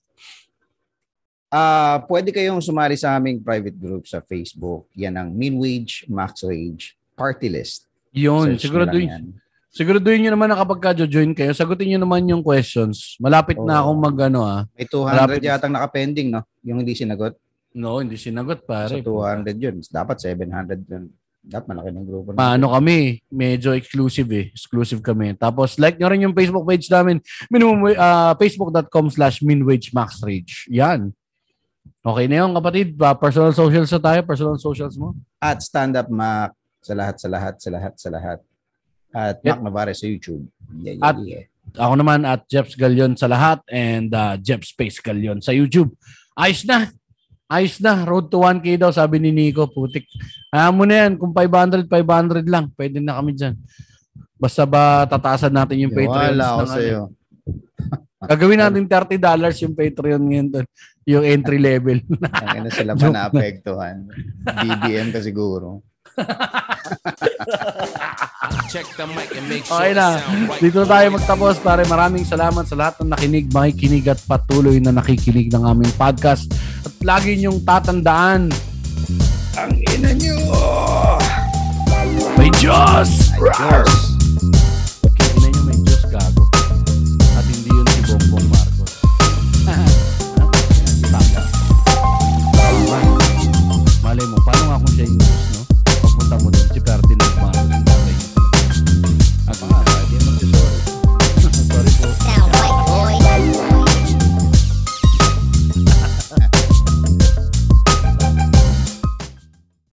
B: Ah, pwede kayong sumali sa aming private group sa Facebook. Yan ang Min Wage, Max Wage, Party List.
A: Yun,
B: Search lang yan.
A: Siguraduhin nyo naman na kapag ka-join kayo, sagutin nyo naman yung questions. Malapit na
B: Oo.
A: akong mag ano ah.
B: May 200
A: Malapit.
B: yatang nakapending, no? Yung hindi sinagot.
A: No, hindi sinagot pare.
B: Sa 200 yun. Dapat 700 yun. Dapat malaki ng grupo. natin.
A: Paano kami? Medyo exclusive eh. Exclusive kami. Tapos like nyo rin yung Facebook page namin. Minimum, ah, facebook.com slash minwagemaxrage. Yan. Okay na yun kapatid. Pa- personal socials na tayo. Personal socials mo.
B: At Stand Up Mac sa lahat, sa lahat, sa lahat, sa lahat. At
A: Yep.
B: Mac Navarre sa YouTube. Yeah, yeah,
A: At-
B: yeah.
A: Ako naman at Jeps Galion sa lahat and uh, Jeps Space Galion sa YouTube. Ayos na. Ayos na. Road to 1K daw sabi ni Nico. Putik. Ayaw mo na yan. Kung 500, 500 lang. Pwede na kami dyan. Basta ba tataasan natin yung Patreon.
B: Wala ako sa'yo.
A: Gagawin natin $30 yung Patreon ngayon doon. Yung entry level.
B: Ang na sila pa naapektuhan. BBM ka siguro.
C: Check the mic and make sure
A: Okay na. Dito tayo magtapos. Pare, maraming salamat sa lahat ng nakinig, makikinig at patuloy na nakikinig ng aming podcast. At lagi niyong tatandaan,
B: Ang ina nyo!
A: may Diyos!
B: Yours.